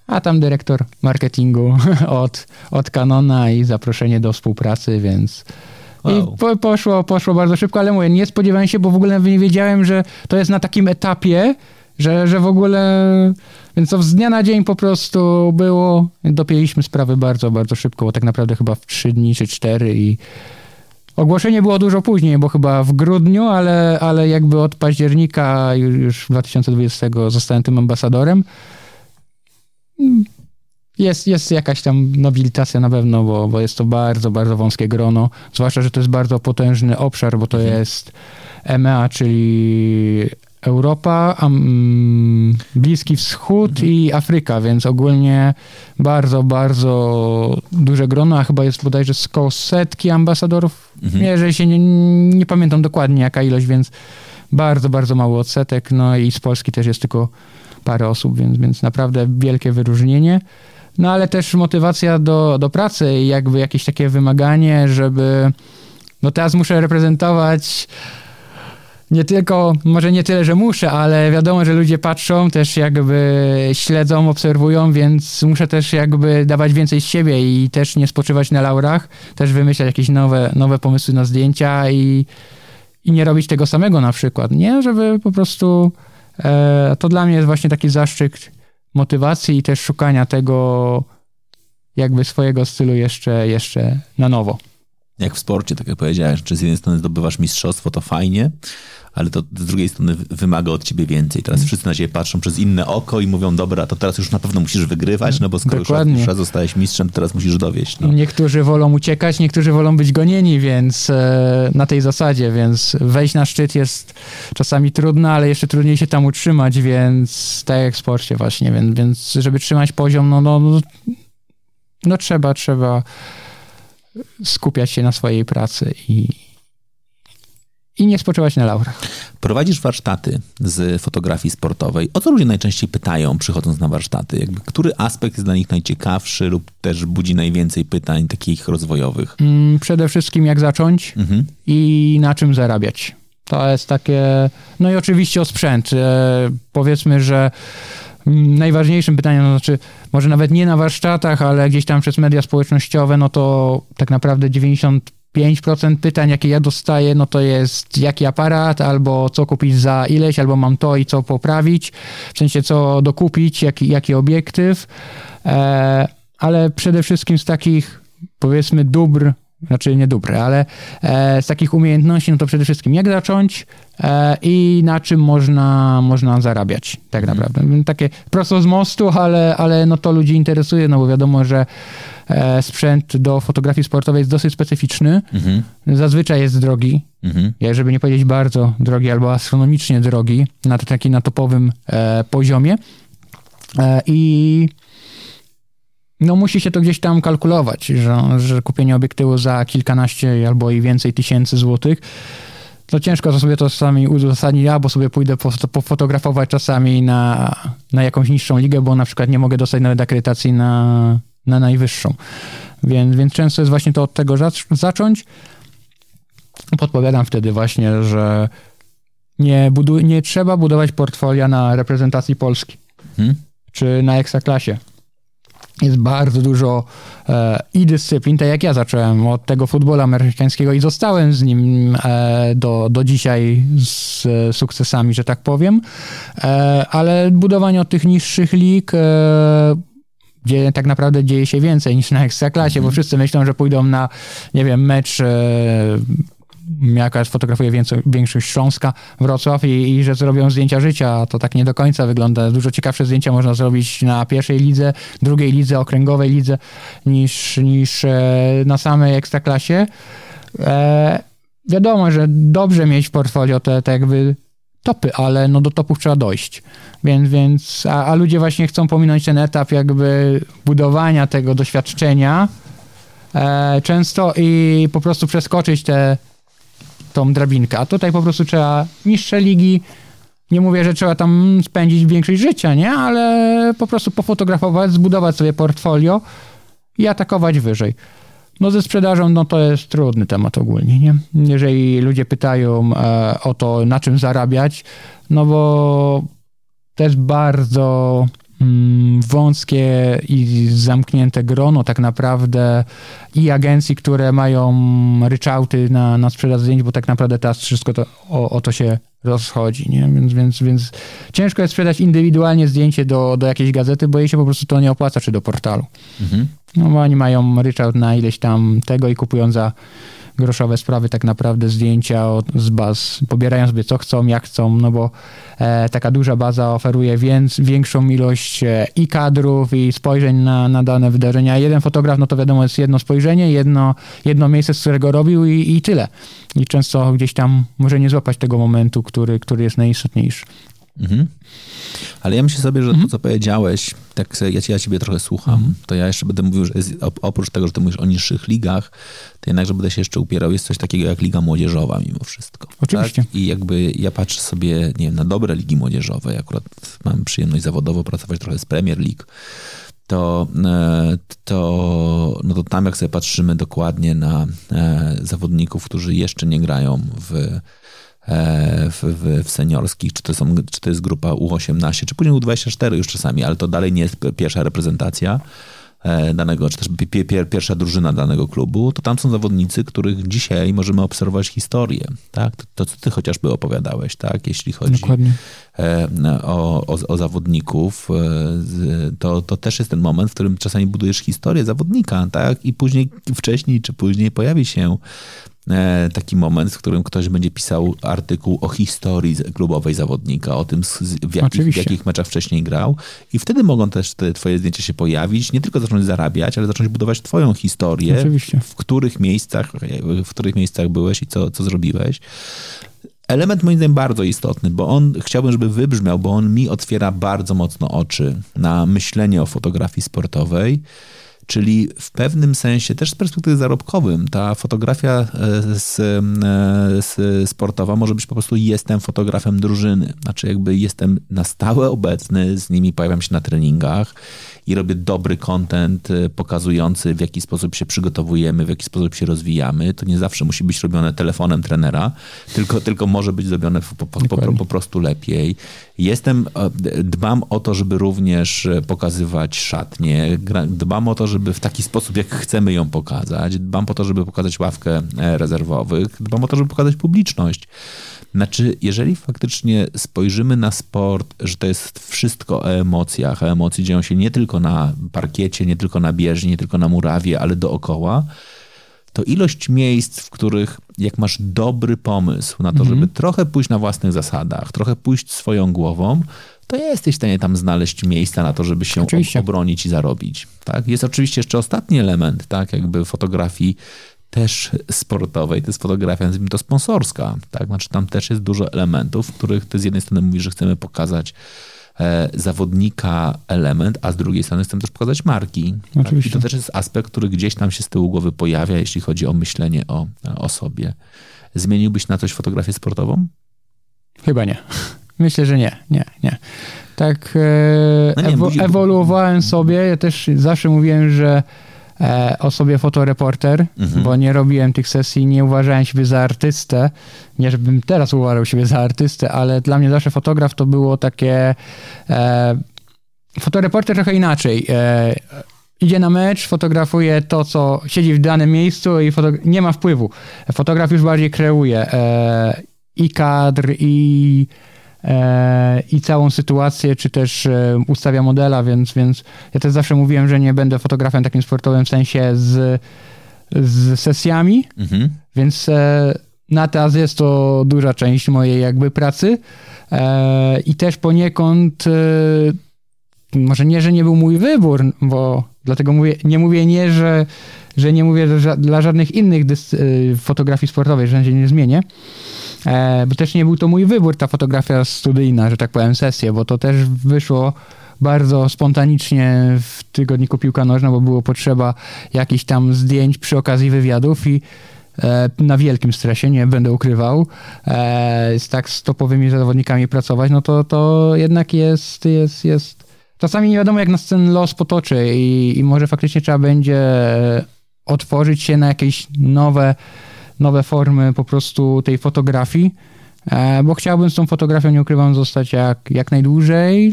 A: a tam dyrektor marketingu (laughs) od, od Canona i zaproszenie do współpracy, więc
B: Wow.
A: i po, poszło, poszło bardzo szybko, ale mówię, nie spodziewałem się, bo w ogóle nie wiedziałem, że to jest na takim etapie, że, że w ogóle, więc to z dnia na dzień po prostu było, dopięliśmy sprawy bardzo, bardzo szybko, bo tak naprawdę chyba w trzy dni czy cztery i ogłoszenie było dużo później, bo chyba w grudniu, ale, ale jakby od października już, już 2020 zostałem tym ambasadorem. Jest, jest jakaś tam nobilitacja na pewno, bo, bo jest to bardzo, bardzo wąskie grono. Zwłaszcza, że to jest bardzo potężny obszar, bo to
B: Mhm.
A: jest EMEA, czyli Europa, am, Bliski Wschód i Afryka, więc ogólnie bardzo, bardzo duże grono, a chyba jest bodajże z koło setki ambasadorów.
B: Mhm.
A: Się nie, nie pamiętam dokładnie jaka ilość, więc bardzo, bardzo mały odsetek. No i z Polski też jest tylko parę osób, więc, więc naprawdę wielkie wyróżnienie. No ale też motywacja do, do pracy i jakby jakieś takie wymaganie, żeby no teraz muszę reprezentować nie tylko, może nie tyle, że muszę, ale wiadomo, że ludzie patrzą, też jakby śledzą, obserwują, więc muszę też jakby dawać więcej z siebie i też nie spoczywać na laurach, też wymyślać jakieś nowe, nowe pomysły na zdjęcia i, i nie robić tego samego na przykład, nie? Żeby po prostu e, to dla mnie jest właśnie taki zaszczyt motywacji i też szukania tego jakby swojego stylu jeszcze, jeszcze na nowo.
B: Jak w sporcie, tak jak powiedziałeś, czy z jednej strony zdobywasz mistrzostwo, to fajnie, ale to z drugiej strony wy- wymaga od ciebie więcej.
A: Mm.
B: Teraz wszyscy na ciebie patrzą przez inne oko i mówią, dobra, to teraz już na pewno musisz wygrywać, no bo skoro
A: Dokładnie.
B: już raz zostałeś mistrzem, to teraz musisz dowieść. No.
A: Niektórzy wolą uciekać, niektórzy wolą być gonieni, więc e, na tej zasadzie, więc wejść na szczyt jest czasami trudno, ale jeszcze trudniej się tam utrzymać, więc tak jak w sporcie właśnie, więc, więc żeby trzymać poziom, no, no, no, no trzeba, trzeba skupiać się na swojej pracy i, i nie spoczywać na laurach.
B: Prowadzisz warsztaty z fotografii sportowej. O co ludzie najczęściej pytają, przychodząc na warsztaty? Jakby, który aspekt jest dla nich najciekawszy lub też budzi najwięcej pytań takich rozwojowych?
A: Mm, Przede wszystkim jak zacząć,
B: Mhm.
A: i na czym zarabiać. To jest takie. No i oczywiście o sprzęt. E, powiedzmy, że najważniejszym pytaniem, no znaczy, może nawet nie na warsztatach, ale gdzieś tam przez media społecznościowe, no to tak naprawdę 95% pytań, jakie ja dostaję, no to jest jaki aparat, albo co kupić za ileś, albo mam to i co poprawić, w sensie co dokupić, jaki, jaki obiektyw. E, ale przede wszystkim z takich, powiedzmy, dóbr, znaczy nie dóbr, ale e, z takich umiejętności, no to przede wszystkim jak zacząć e, i na czym można, można zarabiać, tak naprawdę. Takie prosto z mostu, ale, ale no to ludzi interesuje, no bo wiadomo, że e, sprzęt do fotografii sportowej jest dosyć specyficzny,
B: Mhm.
A: zazwyczaj jest drogi,
B: Mhm.
A: żeby nie powiedzieć bardzo drogi albo astronomicznie drogi, na taki na topowym e, poziomie. E, I no musi się to gdzieś tam kalkulować, że, że kupienie obiektywu za kilkanaście albo i więcej tysięcy złotych to ciężko to sobie to czasami uzasadnić, ja, bo sobie pójdę pofotografować czasami na, na jakąś niższą ligę, bo na przykład nie mogę dostać nawet akredytacji na, na najwyższą. Więc, więc często jest właśnie to od tego zacząć. Podpowiadam wtedy właśnie, że nie, budu- nie trzeba budować portfolia na reprezentacji Polski hmm? czy na ekstraklasie. Jest bardzo dużo e, i dyscyplin, tak jak ja zacząłem od tego futbolu amerykańskiego i zostałem z nim e, do, do dzisiaj z e, sukcesami, że tak powiem, e, ale budowanie od tych niższych lig e, gdzie tak naprawdę dzieje się więcej niż na ekstraklasie, bo mhm. wszyscy myślą, że pójdą na, nie wiem, mecz e, jaka fotografuje więcej, większość Śląska, Wrocław i, i, że zrobią zdjęcia życia, to tak nie do końca wygląda. Dużo ciekawsze zdjęcia można zrobić na pierwszej lidze, drugiej lidze, okręgowej lidze niż, niż e, na samej ekstraklasie. E, wiadomo, że dobrze mieć w portfolio te, te jakby topy, ale no do topów trzeba dojść. Więc, więc a, a ludzie właśnie chcą pominąć ten etap jakby budowania tego doświadczenia e, często i po prostu przeskoczyć te tą drabinkę. A tutaj po prostu trzeba niższe ligi. Nie mówię, że trzeba tam spędzić większość życia, nie? Ale po prostu pofotografować, zbudować sobie portfolio i atakować wyżej. No ze sprzedażą, no to jest trudny temat ogólnie, nie? Jeżeli ludzie pytają e, o to, na czym zarabiać, no bo to jest bardzo wąskie i zamknięte grono tak naprawdę i agencji, które mają ryczałty na, na sprzedaż zdjęć, bo tak naprawdę teraz wszystko to, o, o to się rozchodzi, nie? Więc, więc, więc ciężko jest sprzedać indywidualnie zdjęcie do, do jakiejś gazety, bo jej się po prostu to nie opłaca, czy do portalu. Mhm. No bo oni mają ryczałt na ileś tam tego i kupują za groszowe sprawy tak naprawdę zdjęcia od, z baz, pobierają sobie co chcą, jak chcą, no bo e, taka duża baza oferuje więc, większą ilość e, i kadrów, i spojrzeń na, na dane wydarzenia. Jeden fotograf, no to wiadomo, jest jedno spojrzenie, jedno, jedno miejsce, z którego robił i, i tyle. I często gdzieś tam może nie złapać tego momentu, który, który jest najistotniejszy. Mhm.
B: Ale ja myślę sobie, że mhm. to, co powiedziałeś, tak ja, ja ciebie trochę słucham, mhm. to ja jeszcze będę mówił, że jest, oprócz tego, że ty mówisz o niższych ligach, to jednakże będę się jeszcze upierał, jest coś takiego jak liga młodzieżowa mimo wszystko.
A: Oczywiście.
B: Tak? I jakby ja patrzę sobie, nie wiem, na dobre ligi młodzieżowe, ja akurat mam przyjemność zawodowo pracować trochę z Premier League, to, e, to, no to tam jak sobie patrzymy dokładnie na e, zawodników, którzy jeszcze nie grają w w, w, w seniorskich, czy to, są, czy to jest grupa U18, czy później U24 już czasami, ale to dalej nie jest pierwsza reprezentacja e, danego, czy też pierwsza drużyna danego klubu, to tam są zawodnicy, których dzisiaj możemy obserwować historię, tak? To, to co ty chociażby opowiadałeś, tak? Jeśli chodzi Dokładnie. E, o, o, o zawodników, to, to też jest ten moment, w którym czasami budujesz historię zawodnika, tak? I później, wcześniej czy później pojawi się E, taki moment, w którym ktoś będzie pisał artykuł o historii klubowej zawodnika, o tym, w jakich, w jakich meczach wcześniej grał. I wtedy mogą też te twoje zdjęcia się pojawić, nie tylko zacząć zarabiać, ale zacząć budować twoją historię, Oczywiście. w których miejscach, w których miejscach byłeś i co, co zrobiłeś. Element moim zdaniem bardzo istotny, bo on chciałbym, żeby wybrzmiał, bo on mi otwiera bardzo mocno oczy na myślenie o fotografii sportowej Czyli w pewnym sensie, też z perspektywy zarobkowym, ta fotografia e, z, e, z sportowa może być po prostu jestem fotografem drużyny. Znaczy jakby jestem na stałe obecny, z nimi pojawiam się na treningach i robię dobry content e, pokazujący, w jaki sposób się przygotowujemy, w jaki sposób się rozwijamy. To nie zawsze musi być robione telefonem trenera, tylko, tylko może być zrobione po, po, po, po prostu lepiej. Jestem, dbam o to, żeby również pokazywać szatnie, dbam o to, żeby w taki sposób, jak chcemy ją pokazać, dbam o to, żeby pokazać ławkę e, rezerwowych, dbam o to, żeby pokazać publiczność. Znaczy, jeżeli faktycznie spojrzymy na sport, że to jest wszystko o emocjach, a emocje dzieją się nie tylko na parkiecie, nie tylko na bieżni, nie tylko na murawie, ale dookoła, to ilość miejsc, w których jak masz dobry pomysł na to, żeby mhm. trochę pójść na własnych zasadach, trochę pójść swoją głową, to jesteś w stanie tam znaleźć miejsca na to, żeby się oczywiście. obronić i zarobić. Tak? Jest oczywiście jeszcze ostatni element, tak, jakby fotografii też sportowej, to jest fotografia, nazwijmy to sponsorska, tak? Znaczy tam też jest dużo elementów, w których ty z jednej strony mówisz, że chcemy pokazać zawodnika element, a z drugiej strony chcemy też pokazać marki. Tak? I to też jest aspekt, który gdzieś tam się z tyłu głowy pojawia, jeśli chodzi o myślenie o, o sobie. Zmieniłbyś na coś fotografię sportową?
A: Chyba nie. (laughs) Myślę, że nie, nie, nie. Tak e, no nie, ewo, ewoluowałem sobie. Ja też zawsze mówiłem, że e, o sobie fotoreporter, mhm. bo nie robiłem tych sesji, nie uważałem siebie za artystę. Nie, żebym teraz uważał siebie za artystę, ale dla mnie zawsze fotograf to było takie... E, fotoreporter trochę inaczej. E, idzie na mecz, fotografuje to, co siedzi w danym miejscu i nie ma wpływu. Fotograf już bardziej kreuje e, i kadr, i i całą sytuację, czy też e, ustawia modela, więc, więc ja też zawsze mówiłem, że nie będę fotografem takim sportowym w sensie z, z sesjami, mhm. więc e, na teraz jest to duża część mojej jakby pracy. I też poniekąd może nie, że nie był mój wybór, bo dlatego mówię, nie mówię nie, że, że nie mówię dla żadnych innych fotografii sportowej, że się nie zmienię, E, bo też nie był to mój wybór, ta fotografia studyjna, że tak powiem, sesję, bo to też wyszło bardzo spontanicznie w tygodniku Piłka Nożna, bo było potrzeba jakichś tam zdjęć przy okazji wywiadów i e, na wielkim stresie, nie będę ukrywał, e, z tak z topowymi zawodnikami pracować, no to, to jednak jest, jest, jest... Czasami nie wiadomo, jak nas ten los potoczy i, i może faktycznie trzeba będzie otworzyć się na jakieś nowe nowe formy po prostu tej fotografii, e, bo chciałbym z tą fotografią, nie ukrywam, zostać jak, jak najdłużej,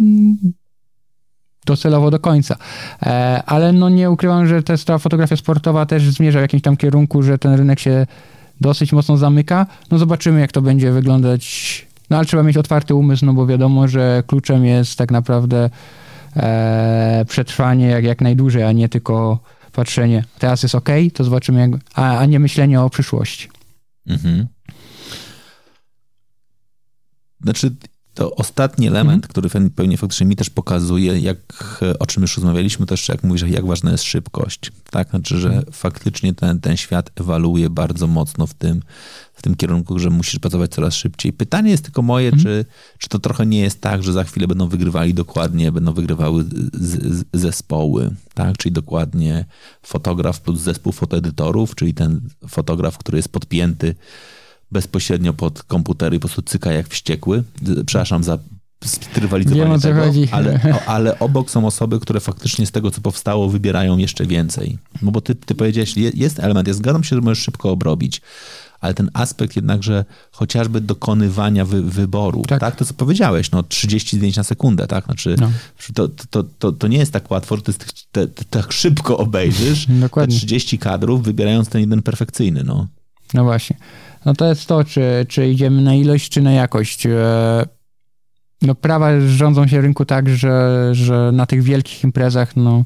A: docelowo do końca. E, ale no nie ukrywam, że też ta fotografia sportowa też zmierza w jakimś tam kierunku, że ten rynek się dosyć mocno zamyka. No zobaczymy, jak to będzie wyglądać. No ale trzeba mieć otwarty umysł, no bo wiadomo, że kluczem jest tak naprawdę e, przetrwanie jak, jak najdłużej, a nie tylko patrzenie, teraz jest ok, to zobaczymy, jak, a, a nie myślenie o przyszłości. Mhm.
B: Znaczy, to ostatni element, mhm. który pewnie faktycznie mi też pokazuje, jak, o czym już rozmawialiśmy, też jak mówisz, jak ważna jest szybkość. Tak, znaczy, że mhm. faktycznie ten, ten świat ewoluuje bardzo mocno w tym, w tym kierunku, że musisz pracować coraz szybciej. Pytanie jest tylko moje, mhm. czy, czy to trochę nie jest tak, że za chwilę będą wygrywali dokładnie, będą wygrywały z, z, zespoły, tak? Czyli dokładnie fotograf plus zespół fotoedytorów, czyli ten fotograf, który jest podpięty bezpośrednio pod komputer i po prostu cyka jak wściekły. Przepraszam za strywalizowanie Wiem, tego, ale, (laughs) ale obok są osoby, które faktycznie z tego, co powstało, wybierają jeszcze więcej. No bo ty, ty powiedziałeś, jest element, ja zgadzam się, że możesz szybko obrobić, ale ten aspekt jednakże chociażby dokonywania wy, wyboru, tak. tak. To, co powiedziałeś, no 30 zdjęć na sekundę, tak? Znaczy, no. to, to, to, to nie jest tak łatwo, że ty tak szybko obejrzysz (laughs) Dokładnie. te 30 kadrów, wybierając ten jeden perfekcyjny, no.
A: No właśnie. No to jest to, czy, czy idziemy na ilość, czy na jakość. E, no prawa rządzą się rynku tak, że, że na tych wielkich imprezach, no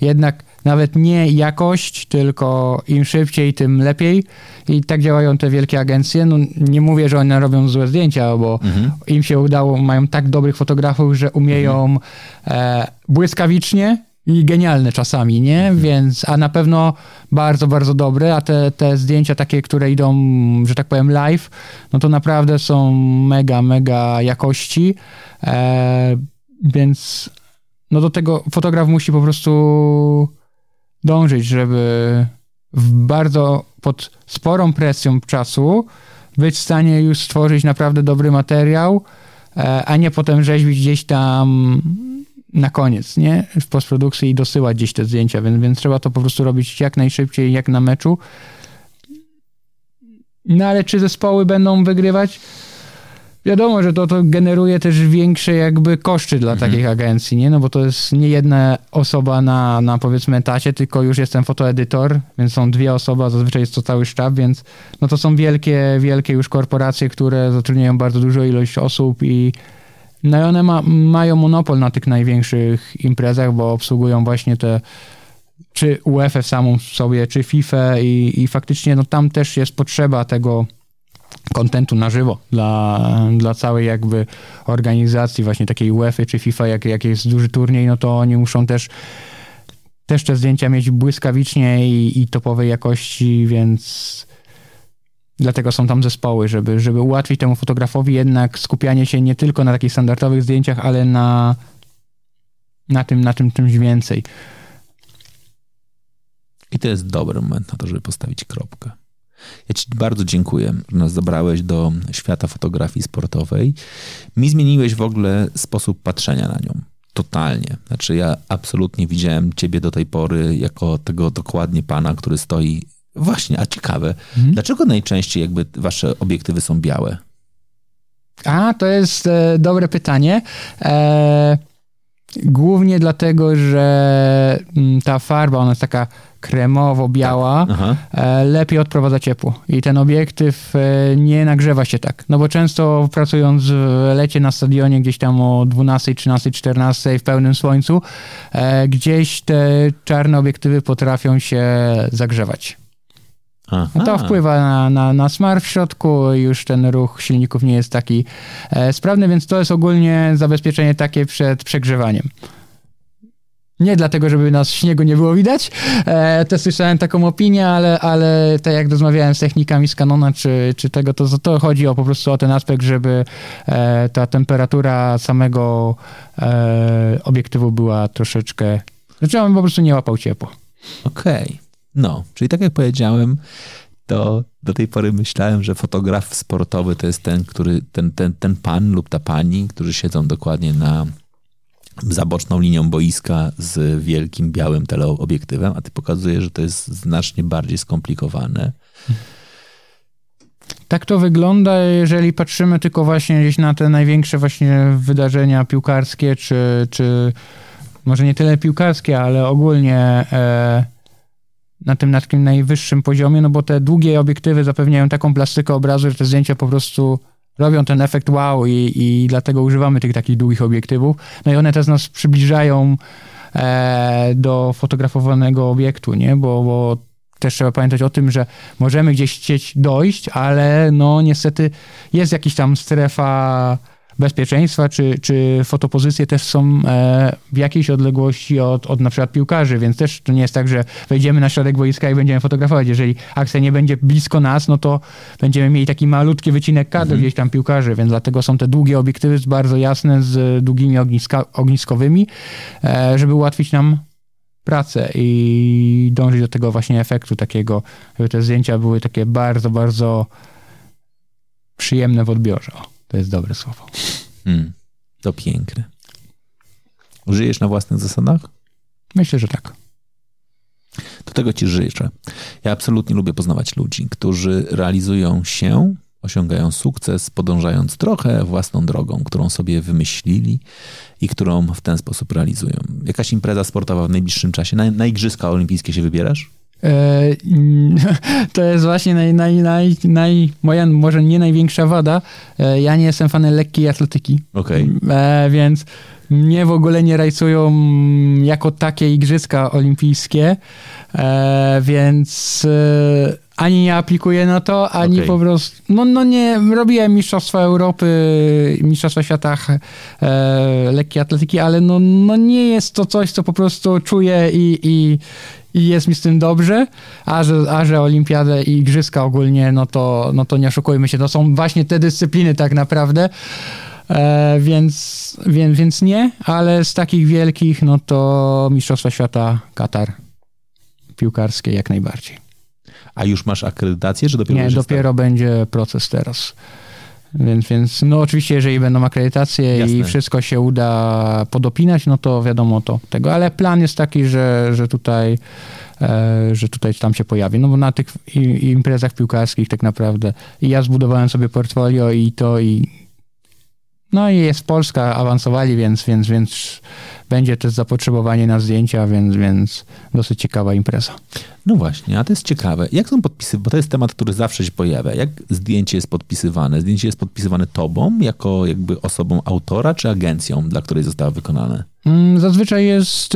A: jednak nawet nie jakość, tylko im szybciej, tym lepiej. I tak działają te wielkie agencje. No, nie mówię, że one robią złe zdjęcia, bo mhm. im się udało, mają tak dobrych fotografów, że umieją mhm. e, błyskawicznie i genialne czasami, nie? Mhm. Więc, a na pewno bardzo, bardzo dobre, a te, te zdjęcia takie, które idą, że tak powiem, live, no to naprawdę są mega, mega jakości, e, więc no do tego fotograf musi po prostu dążyć, żeby w bardzo pod sporą presją czasu być w stanie już stworzyć naprawdę dobry materiał, e, a nie potem rzeźbić gdzieś tam na koniec, nie? W postprodukcji i dosyłać gdzieś te zdjęcia, więc, więc trzeba to po prostu robić jak najszybciej, jak na meczu. No ale czy zespoły będą wygrywać? Wiadomo, że to, to generuje też większe jakby koszty dla mhm. takich agencji, nie? No bo to jest nie jedna osoba na, na powiedzmy etacie, tylko już jestem fotoedytor, więc są dwie osoby, a zazwyczaj jest to cały sztab, więc no to są wielkie, wielkie już korporacje, które zatrudniają bardzo dużą ilość osób i no i one ma, mają monopol na tych największych imprezach, bo obsługują właśnie te czy UEFA samą sobie, czy FIFA i, i faktycznie no tam też jest potrzeba tego kontentu na żywo dla, dla całej jakby organizacji właśnie takiej UEFA czy FIFA, jak, jak jest duży turniej, no to oni muszą też też te zdjęcia mieć błyskawicznie i, i topowej jakości, więc Dlatego są tam zespoły, żeby, żeby ułatwić temu fotografowi jednak skupianie się nie tylko na takich standardowych zdjęciach, ale na, na tym, na tym czymś więcej.
B: I to jest dobry moment na to, żeby postawić kropkę. Ja Ci bardzo dziękuję, że nas zabrałeś do świata fotografii sportowej. Mi zmieniłeś w ogóle sposób patrzenia na nią. Totalnie. Znaczy, ja absolutnie widziałem Ciebie do tej pory jako tego dokładnie pana, który stoi. Właśnie, a ciekawe, mhm. dlaczego najczęściej jakby Wasze obiektywy są białe?
A: A, to jest e, dobre pytanie. E, głównie dlatego, że mm, ta farba, ona jest taka kremowo-biała, tak. E, lepiej odprowadza ciepło. I ten obiektyw e, nie nagrzewa się tak. No bo często pracując w lecie na stadionie gdzieś tam o 12, 13, 14 w pełnym słońcu, e, gdzieś te czarne obiektywy potrafią się zagrzewać. Aha. To wpływa na, na, na smar w środku i już ten ruch silników nie jest taki e, sprawny, więc to jest ogólnie zabezpieczenie takie przed przegrzewaniem. Nie dlatego, żeby nas śniegu nie było widać. E, też słyszałem taką opinię, ale, ale tak jak rozmawiałem z technikami z Canona czy, czy tego, to, to chodzi o po prostu o ten aspekt, żeby e, ta temperatura samego e, obiektywu była troszeczkę, znaczy on po prostu nie łapał ciepło.
B: Okej. Okay. No, czyli tak jak powiedziałem, to do tej pory myślałem, że fotograf sportowy to jest ten, który, ten, ten, ten pan lub ta pani, którzy siedzą dokładnie na za boczną linią boiska z wielkim białym teleobiektywem, a ty pokazujesz, że to jest znacznie bardziej skomplikowane.
A: Tak to wygląda, jeżeli patrzymy tylko właśnie gdzieś na te największe właśnie wydarzenia piłkarskie, czy, czy może nie tyle piłkarskie, ale ogólnie e, na tym takim najwyższym poziomie, no bo te długie obiektywy zapewniają taką plastykę obrazu, że te zdjęcia po prostu robią ten efekt wow i, i dlatego używamy tych takich długich obiektywów. No i one też nas przybliżają e, do fotografowanego obiektu, nie? Bo, bo też trzeba pamiętać o tym, że możemy gdzieś chcieć dojść, ale no niestety jest jakiś tam strefa bezpieczeństwa, czy, czy fotopozycje też są e, w jakiejś odległości od, od na przykład piłkarzy, więc też to nie jest tak, że wejdziemy na środek wojska i będziemy fotografować. Jeżeli akcja nie będzie blisko nas, no to będziemy mieli taki malutki wycinek kadru mhm. gdzieś tam piłkarzy, więc dlatego są te długie obiektywy bardzo jasne z długimi ogniska, ogniskowymi, e, żeby ułatwić nam pracę i dążyć do tego właśnie efektu takiego, żeby te zdjęcia były takie bardzo, bardzo przyjemne w odbiorze. To jest dobre słowo. Hmm,
B: to piękne. Żyjesz na własnych zasadach?
A: Myślę, że tak.
B: Do tego ci życzę. Ja absolutnie lubię poznawać ludzi, którzy realizują się, osiągają sukces, podążając trochę własną drogą, którą sobie wymyślili i którą w ten sposób realizują. Jakaś impreza sportowa w najbliższym czasie? Na, na Igrzyska Olimpijskie się wybierasz? E, (laughs)
A: to jest właśnie naj, naj, naj, naj, moja może nie największa wada. E, ja nie jestem fanem lekkiej atletyki.
B: Okay.
A: E, więc mnie w ogóle nie rajcują jako takie igrzyska olimpijskie, więc ani nie aplikuję na to, ani okay. po prostu, no, no nie, robiłem Mistrzostwa Europy, Mistrzostwa Świata e, lekkiej atletyki, ale no, no nie jest to coś, co po prostu czuję i, i, i jest mi z tym dobrze, a że, a że olimpiadę i igrzyska ogólnie, no to, no to nie oszukujmy się, to są właśnie te dyscypliny tak naprawdę, e, więc, więc, więc nie, ale z takich wielkich, no to Mistrzostwa Świata Katar piłkarskie jak najbardziej.
B: A już masz akredytację, czy dopiero
A: Nie, dopiero będzie proces teraz. Więc, więc no oczywiście, jeżeli będą akredytacje Jasne. i wszystko się uda podopinać, no to wiadomo to tego, ale plan jest taki, że, że tutaj e, że tutaj tam się pojawi. No bo na tych imprezach piłkarskich tak naprawdę i ja zbudowałem sobie portfolio i to i no i jest Polska, awansowali, więc, więc, więc będzie też zapotrzebowanie na zdjęcia, więc, więc dosyć ciekawa impreza.
B: No właśnie, a to jest ciekawe. Jak są podpisy, bo to jest temat, który zawsze się pojawia. Jak zdjęcie jest podpisywane? Zdjęcie jest podpisywane tobą, jako jakby osobą autora, czy agencją, dla której zostało wykonane?
A: Mm, zazwyczaj jest,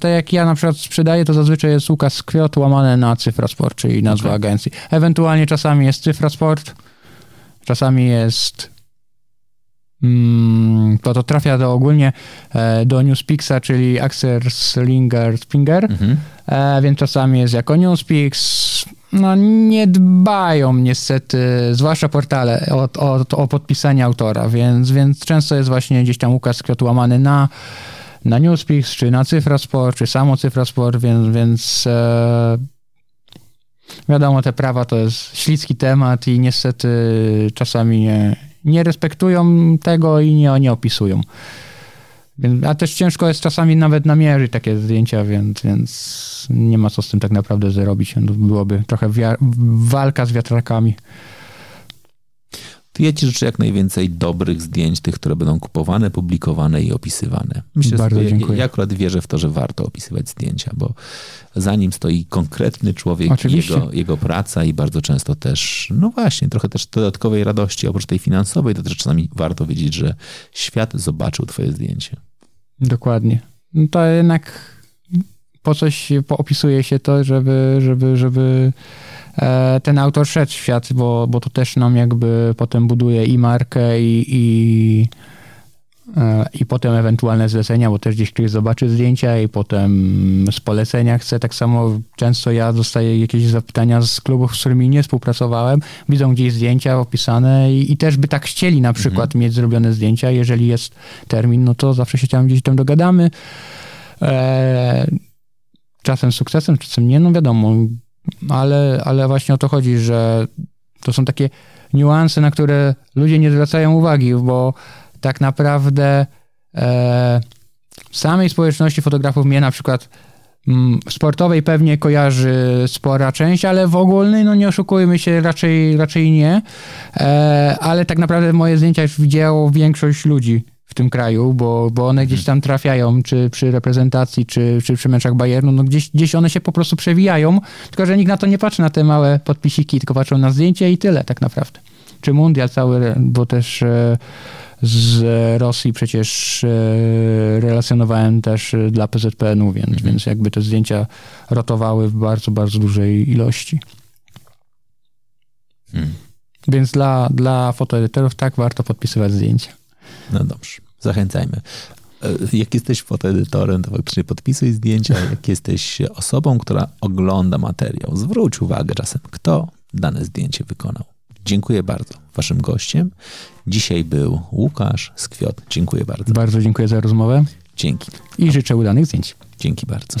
A: tak jak ja na przykład sprzedaję, to zazwyczaj jest Łukasz Kwiot łamane na Cyfrasport, czyli nazwa okay. agencji. Ewentualnie czasami jest Cyfrasport, czasami jest to to trafia do ogólnie e, do Newspixa, czyli Axel Slinger Springer, mhm. E, więc czasami jest jako Newspix, no, nie dbają niestety, zwłaszcza portale, o, o, o podpisanie autora, więc, więc często jest właśnie gdzieś tam ukaz kwiat łamany na, na Newspeaks, czy na Cyfrasport, czy samo Cyfrasport, więc, więc e, wiadomo, te prawa to jest ślicki temat i niestety czasami nie, nie respektują tego i nie, nie opisują. A też ciężko jest czasami nawet namierzyć takie zdjęcia, więc, więc nie ma co z tym tak naprawdę zrobić. Byłoby trochę walka z wiatrakami.
B: Ja ci życzę jak najwięcej dobrych zdjęć, tych, które będą kupowane, publikowane i opisywane.
A: Myślę, Bardzo
B: że
A: dziękuję.
B: Ja, ja akurat wierzę w to, że warto opisywać zdjęcia, bo za nim stoi konkretny człowiek, jego, jego praca i bardzo często też, no właśnie, trochę też dodatkowej radości, oprócz tej finansowej, to też czasami warto wiedzieć, że świat zobaczył twoje zdjęcie.
A: Dokładnie. No to jednak po coś opisuje się to, żeby, żeby, żeby ten autor szedł w świat, bo, bo to też nam jakby potem buduje i markę, i, i E, i potem ewentualne zlecenia, bo też gdzieś ktoś zobaczy zdjęcia i potem z polecenia chce. Tak samo często ja dostaję jakieś zapytania z klubów, z którymi nie współpracowałem, widzą gdzieś zdjęcia opisane i, i też by tak chcieli na przykład mhm. mieć zrobione zdjęcia. Jeżeli jest termin, no to zawsze się tam gdzieś tam dogadamy. E, czasem sukcesem, czasem nie, no wiadomo, ale, ale właśnie o to chodzi, że to są takie niuanse, na które ludzie nie zwracają uwagi, bo tak naprawdę e, samej społeczności fotografów mnie na przykład mm, sportowej pewnie kojarzy spora część, ale w ogólnej, no nie oszukujmy się, raczej, raczej nie. E, ale tak naprawdę moje zdjęcia już widziało większość ludzi w tym kraju, bo, bo one gdzieś tam trafiają, czy przy reprezentacji, czy, czy przy meczach Bayernu, no gdzieś, gdzieś one się po prostu przewijają, tylko że nikt na to nie patrzy, na te małe podpisiki, tylko patrzą na zdjęcie i tyle tak naprawdę. Czy mundial cały, bo też e, z Rosji przecież e, relacjonowałem też e, dla PZPN-u, więc, mhm. więc jakby te zdjęcia rotowały w bardzo, bardzo dużej ilości. Hmm. Więc dla, dla fotoedytorów tak warto podpisywać zdjęcia.
B: No dobrze, zachęcajmy. E, jak jesteś fotoedytorem, to faktycznie podpisuj zdjęcia. Jak jesteś osobą, która ogląda materiał, zwróć uwagę czasem, kto dane zdjęcie wykonał. Dziękuję bardzo. Waszym gościem dzisiaj był Łukasz Skwiot. Dziękuję bardzo.
A: Bardzo dziękuję za rozmowę.
B: Dzięki.
A: I życzę udanych zdjęć.
B: Dzięki bardzo.